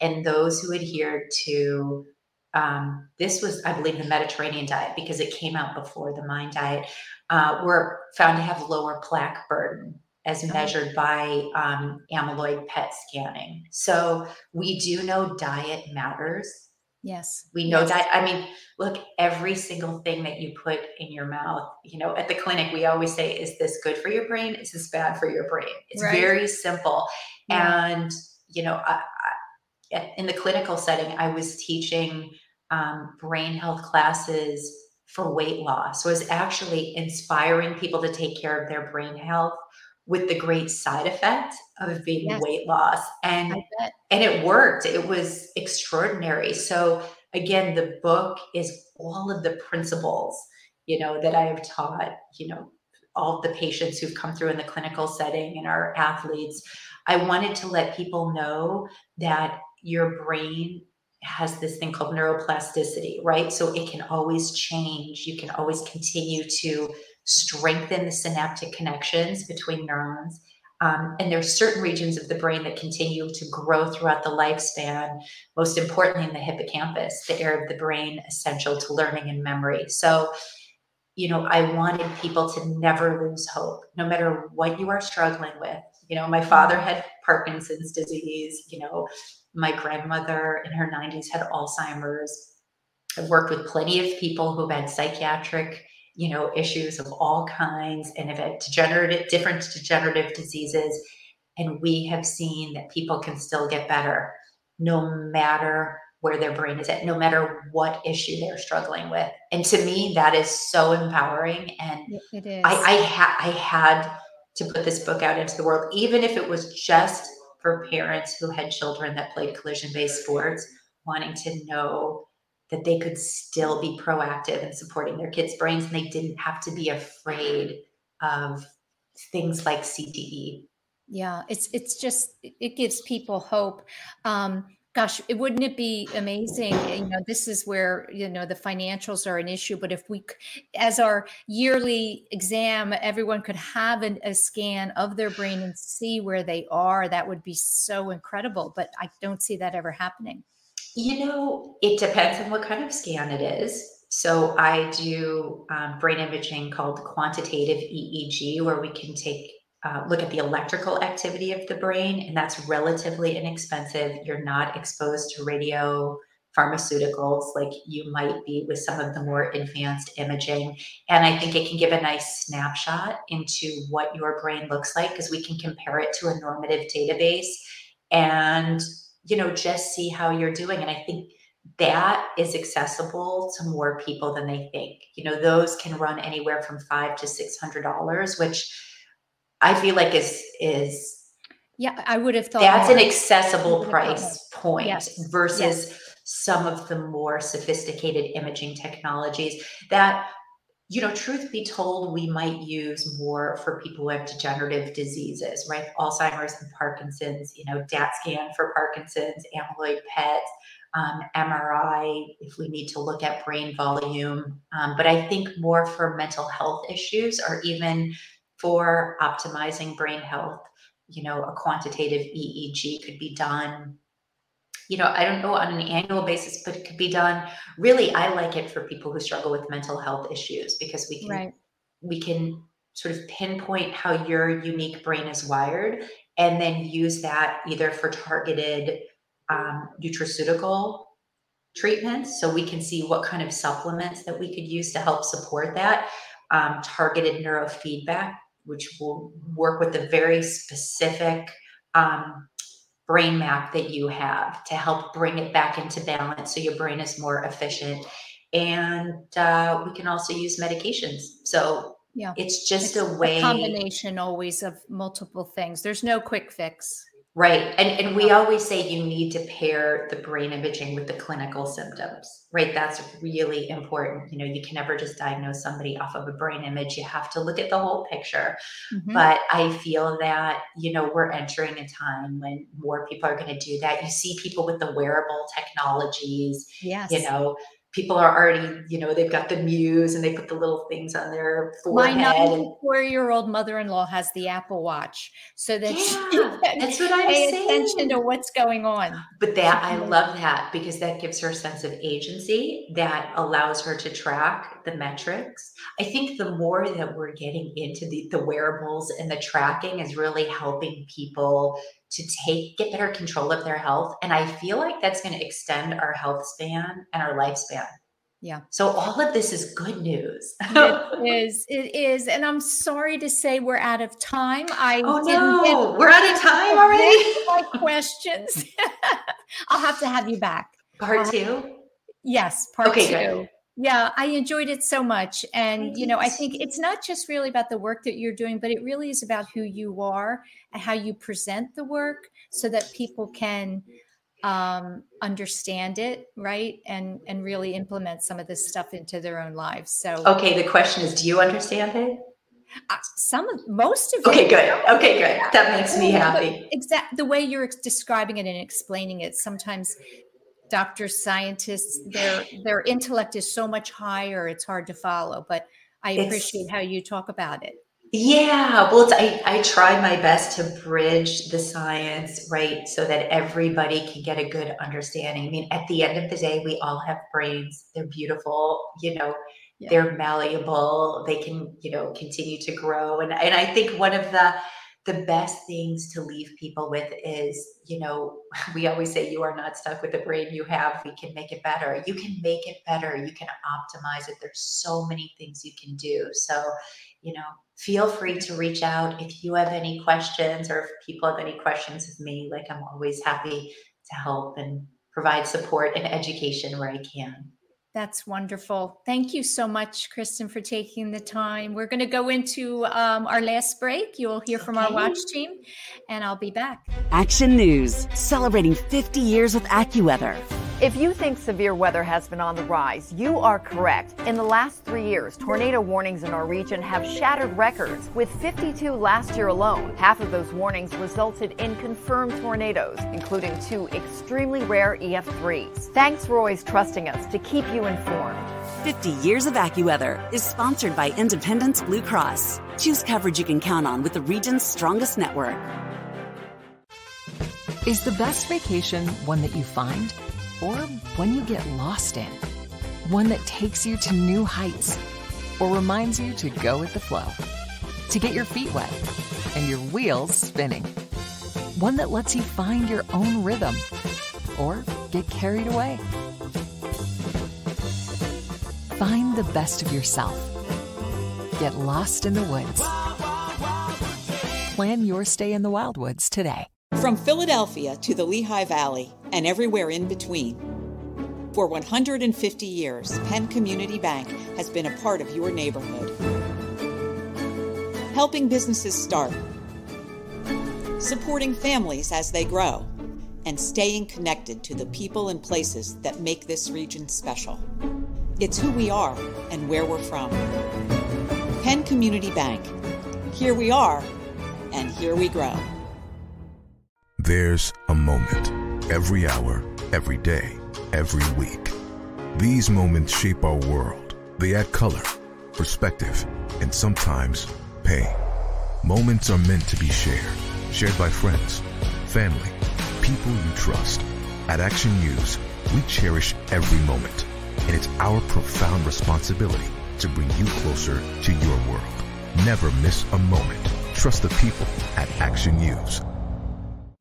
And those who adhered to um, this was, I believe, the Mediterranean diet because it came out before the Mind diet, uh, were found to have lower plaque burden as measured by um, amyloid PET scanning. So we do know diet matters. Yes. We know yes. that. I mean, look, every single thing that you put in your mouth, you know, at the clinic, we always say, is this good for your brain? Is this bad for your brain? It's right. very simple. Yeah. And, you know, I, I, in the clinical setting, I was teaching um, brain health classes for weight loss. So I was actually inspiring people to take care of their brain health with the great side effect of being yes. weight loss and and it worked. It was extraordinary. So again the book is all of the principles you know that i have taught you know all the patients who've come through in the clinical setting and our athletes. I wanted to let people know that your brain has this thing called neuroplasticity right? So it can always change. You can always continue to strengthen the synaptic connections between neurons. Um, and there's certain regions of the brain that continue to grow throughout the lifespan, most importantly in the hippocampus, the area of the brain essential to learning and memory. So you know, I wanted people to never lose hope, no matter what you are struggling with. You know, my father had Parkinson's disease, you know, my grandmother in her 90s had Alzheimer's. I've worked with plenty of people who've had psychiatric, you know, issues of all kinds and degenerative, different degenerative diseases. And we have seen that people can still get better no matter where their brain is at, no matter what issue they're struggling with. And to me, that is so empowering. And it is. I, I, ha- I had to put this book out into the world, even if it was just for parents who had children that played collision based sports, wanting to know that they could still be proactive in supporting their kids' brains and they didn't have to be afraid of things like CTE. Yeah, it's it's just it gives people hope. Um, gosh it wouldn't it be amazing you know this is where you know the financials are an issue but if we as our yearly exam everyone could have an, a scan of their brain and see where they are that would be so incredible but i don't see that ever happening you know it depends on what kind of scan it is so i do um, brain imaging called quantitative eeg where we can take uh, look at the electrical activity of the brain, and that's relatively inexpensive. You're not exposed to radio pharmaceuticals like you might be with some of the more advanced imaging. And I think it can give a nice snapshot into what your brain looks like because we can compare it to a normative database and you know just see how you're doing. And I think that is accessible to more people than they think. You know, those can run anywhere from five to six hundred dollars, which I feel like is is yeah, I would have thought that's more. an accessible price point yes. versus yes. some of the more sophisticated imaging technologies that you know truth be told we might use more for people who have degenerative diseases right? Alzheimer's and parkinson's you know dat scan for parkinson's amyloid pet um, mri if we need to look at brain volume. Um, but i think more for mental health issues or even for optimizing brain health. You know, a quantitative EEG could be done, you know, I don't know on an annual basis, but it could be done. Really, I like it for people who struggle with mental health issues because we can right. we can sort of pinpoint how your unique brain is wired and then use that either for targeted um, nutraceutical treatments so we can see what kind of supplements that we could use to help support that um, targeted neurofeedback which will work with the very specific um, brain map that you have to help bring it back into balance so your brain is more efficient. And uh, we can also use medications. So yeah, it's just it's a way a combination always of multiple things. There's no quick fix. Right. And, and we always say you need to pair the brain imaging with the clinical symptoms, right? That's really important. You know, you can never just diagnose somebody off of a brain image. You have to look at the whole picture. Mm-hmm. But I feel that, you know, we're entering a time when more people are going to do that. You see people with the wearable technologies, yes. you know, people are already, you know, they've got the muse and they put the little things on their forehead. My 94 year old mother in law has the Apple Watch so that yeah, that's what I'm pay saying. attention to what's going on. But that I mm-hmm. love that because that gives her a sense of agency that allows her to track the metrics. I think the more that we're getting into the, the wearables and the tracking is really helping people to take get better control of their health and i feel like that's going to extend our health span and our lifespan. Yeah. So all of this is good news. It is it is and i'm sorry to say we're out of time. I oh no we're out of time already? my questions. I'll have to have you back. Part uh, two? Yes part okay, two. good. Yeah, I enjoyed it so much. And, you know, I think it's not just really about the work that you're doing, but it really is about who you are and how you present the work so that people can um, understand it, right? And and really implement some of this stuff into their own lives. So Okay, the question is, do you understand it? Uh, some of most of okay it. good okay good that makes me happy exact the way you're describing it and explaining it sometimes doctors, scientists, their their intellect is so much higher. It's hard to follow, but I It's- appreciate how you talk about it. Yeah, well, I, I try my best to bridge the science, right, so that everybody can get a good understanding. I mean, at the end of the day, we all have brains. They're beautiful, you know, yeah. they're malleable, they can, you know, continue to grow. And and I think one of the the best things to leave people with is, you know, we always say you are not stuck with the brain you have. We can make it better. You can make it better. You can optimize it. There's so many things you can do. So, you know, feel free to reach out if you have any questions or if people have any questions of me. Like, I'm always happy to help and provide support and education where I can. That's wonderful. Thank you so much, Kristen, for taking the time. We're going to go into um, our last break. You'll hear from okay. our watch team, and I'll be back. Action News, celebrating 50 years with AccuWeather. If you think severe weather has been on the rise, you are correct. In the last three years, tornado warnings in our region have shattered records, with 52 last year alone. Half of those warnings resulted in confirmed tornadoes, including two extremely rare EF3s. Thanks for always trusting us to keep you informed. 50 Years of AccuWeather is sponsored by Independence Blue Cross. Choose coverage you can count on with the region's strongest network. Is the best vacation one that you find? Or one you get lost in. One that takes you to new heights or reminds you to go with the flow. To get your feet wet and your wheels spinning. One that lets you find your own rhythm or get carried away. Find the best of yourself. Get lost in the woods. Plan your stay in the Wildwoods today. From Philadelphia to the Lehigh Valley and everywhere in between. For 150 years, Penn Community Bank has been a part of your neighborhood. Helping businesses start, supporting families as they grow, and staying connected to the people and places that make this region special. It's who we are and where we're from. Penn Community Bank. Here we are, and here we grow. There's a moment every hour, every day, every week. These moments shape our world. They add color, perspective, and sometimes pain. Moments are meant to be shared, shared by friends, family, people you trust. At Action News, we cherish every moment, and it's our profound responsibility to bring you closer to your world. Never miss a moment. Trust the people at Action News.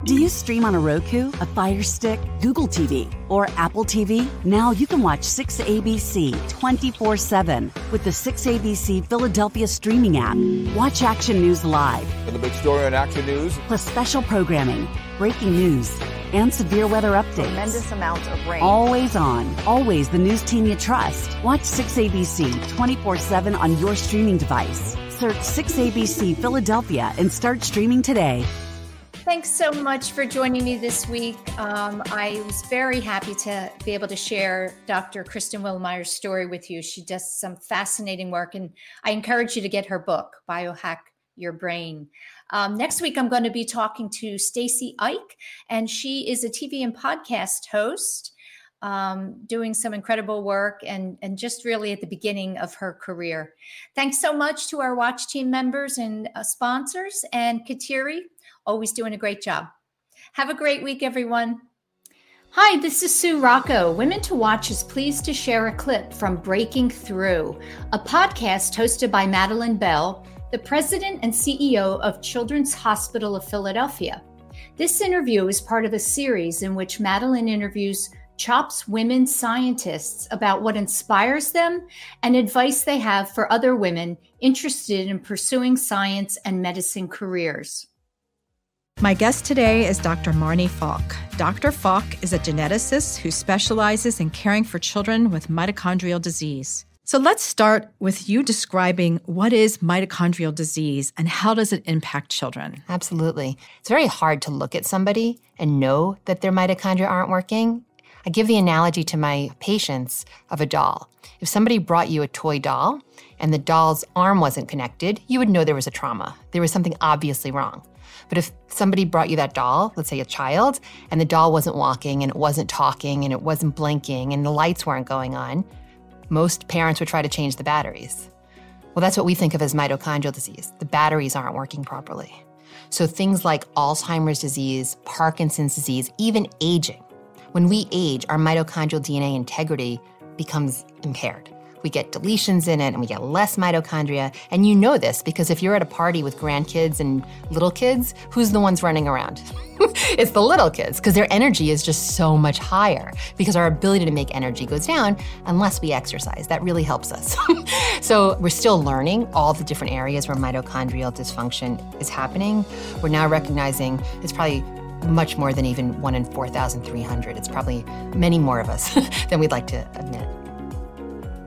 Do you stream on a Roku, a Fire Stick, Google TV, or Apple TV? Now you can watch 6ABC 24 7 with the 6ABC Philadelphia streaming app. Watch Action News live. And the big story on Action News. Plus special programming, breaking news, and severe weather updates. Tremendous amounts of rain. Always on. Always the news team you trust. Watch 6ABC 24 7 on your streaming device. Search 6ABC Philadelphia and start streaming today. Thanks so much for joining me this week. Um, I was very happy to be able to share Dr. Kristen Willeumier's story with you. She does some fascinating work, and I encourage you to get her book, Biohack Your Brain. Um, next week, I'm going to be talking to Stacy Ike, and she is a TV and podcast host. Um, doing some incredible work and, and just really at the beginning of her career. Thanks so much to our watch team members and uh, sponsors and Kateri Always doing a great job. Have a great week, everyone. Hi, this is Sue Rocco. Women to Watch is pleased to share a clip from Breaking Through, a podcast hosted by Madeline Bell, the president and CEO of Children's Hospital of Philadelphia. This interview is part of a series in which Madeline interviews CHOP's women scientists about what inspires them and advice they have for other women interested in pursuing science and medicine careers. My guest today is Dr. Marni Falk. Dr. Falk is a geneticist who specializes in caring for children with mitochondrial disease. So let's start with you describing what is mitochondrial disease and how does it impact children? Absolutely. It's very hard to look at somebody and know that their mitochondria aren't working. I give the analogy to my patients of a doll. If somebody brought you a toy doll and the doll's arm wasn't connected, you would know there was a trauma. There was something obviously wrong. But if somebody brought you that doll, let's say a child, and the doll wasn't walking and it wasn't talking and it wasn't blinking and the lights weren't going on, most parents would try to change the batteries. Well, that's what we think of as mitochondrial disease. The batteries aren't working properly. So things like Alzheimer's disease, Parkinson's disease, even aging. When we age, our mitochondrial DNA integrity becomes impaired. We get deletions in it and we get less mitochondria. And you know this because if you're at a party with grandkids and little kids, who's the ones running around? it's the little kids because their energy is just so much higher because our ability to make energy goes down unless we exercise. That really helps us. so we're still learning all the different areas where mitochondrial dysfunction is happening. We're now recognizing it's probably much more than even one in 4,300. It's probably many more of us than we'd like to admit.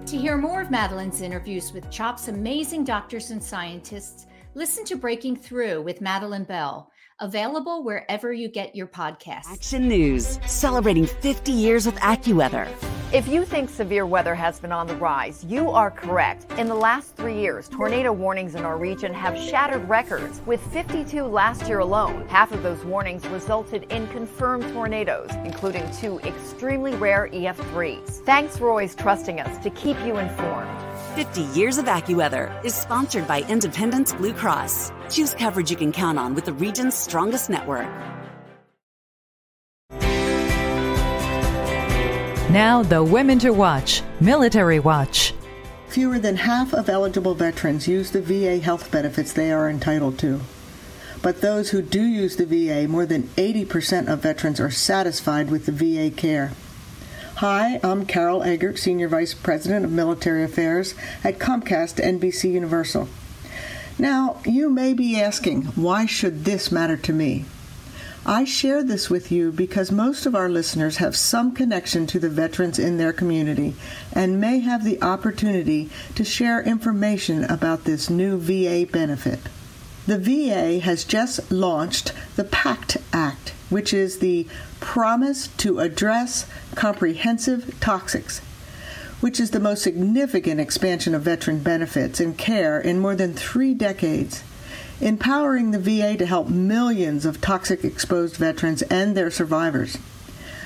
To hear more of Madeline's interviews with CHOP's amazing doctors and scientists, listen to Breaking Through with Madeline Bell, available wherever you get your podcasts. Action News, celebrating 50 years with AccuWeather. If you think severe weather has been on the rise, you are correct. In the last three years, tornado warnings in our region have shattered records, with 52 last year alone. Half of those warnings resulted in confirmed tornadoes, including two extremely rare EF3s. Thanks for always trusting us to keep you informed. 50 Years of AccuWeather is sponsored by Independence Blue Cross. Choose coverage you can count on with the region's strongest network. Now, the Women to Watch Military Watch. Fewer than half of eligible veterans use the VA health benefits they are entitled to. But those who do use the VA, more than 80% of veterans are satisfied with the VA care. Hi, I'm Carol Eggert, Senior Vice President of Military Affairs at Comcast NBC Universal. Now, you may be asking, why should this matter to me? I share this with you because most of our listeners have some connection to the veterans in their community and may have the opportunity to share information about this new VA benefit. The VA has just launched the PACT Act, which is the Promise to Address Comprehensive Toxics, which is the most significant expansion of veteran benefits and care in more than three decades empowering the VA to help millions of toxic exposed veterans and their survivors.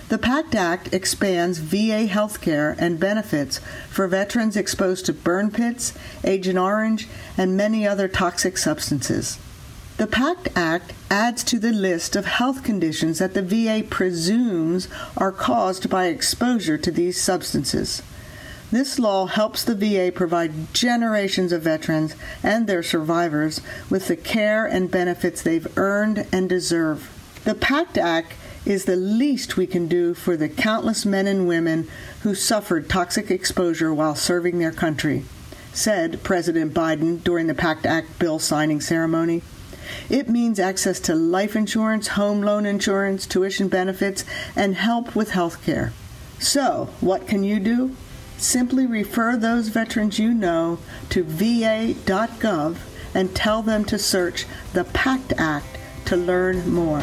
The PACT Act expands VA health care and benefits for veterans exposed to burn pits, Agent Orange, and many other toxic substances. The PACT Act adds to the list of health conditions that the VA presumes are caused by exposure to these substances. This law helps the VA provide generations of veterans and their survivors with the care and benefits they've earned and deserve. The PACT Act is the least we can do for the countless men and women who suffered toxic exposure while serving their country, said President Biden during the PACT Act bill signing ceremony. It means access to life insurance, home loan insurance, tuition benefits, and help with health care. So, what can you do? Simply refer those veterans you know to va.gov and tell them to search the PACT Act to learn more.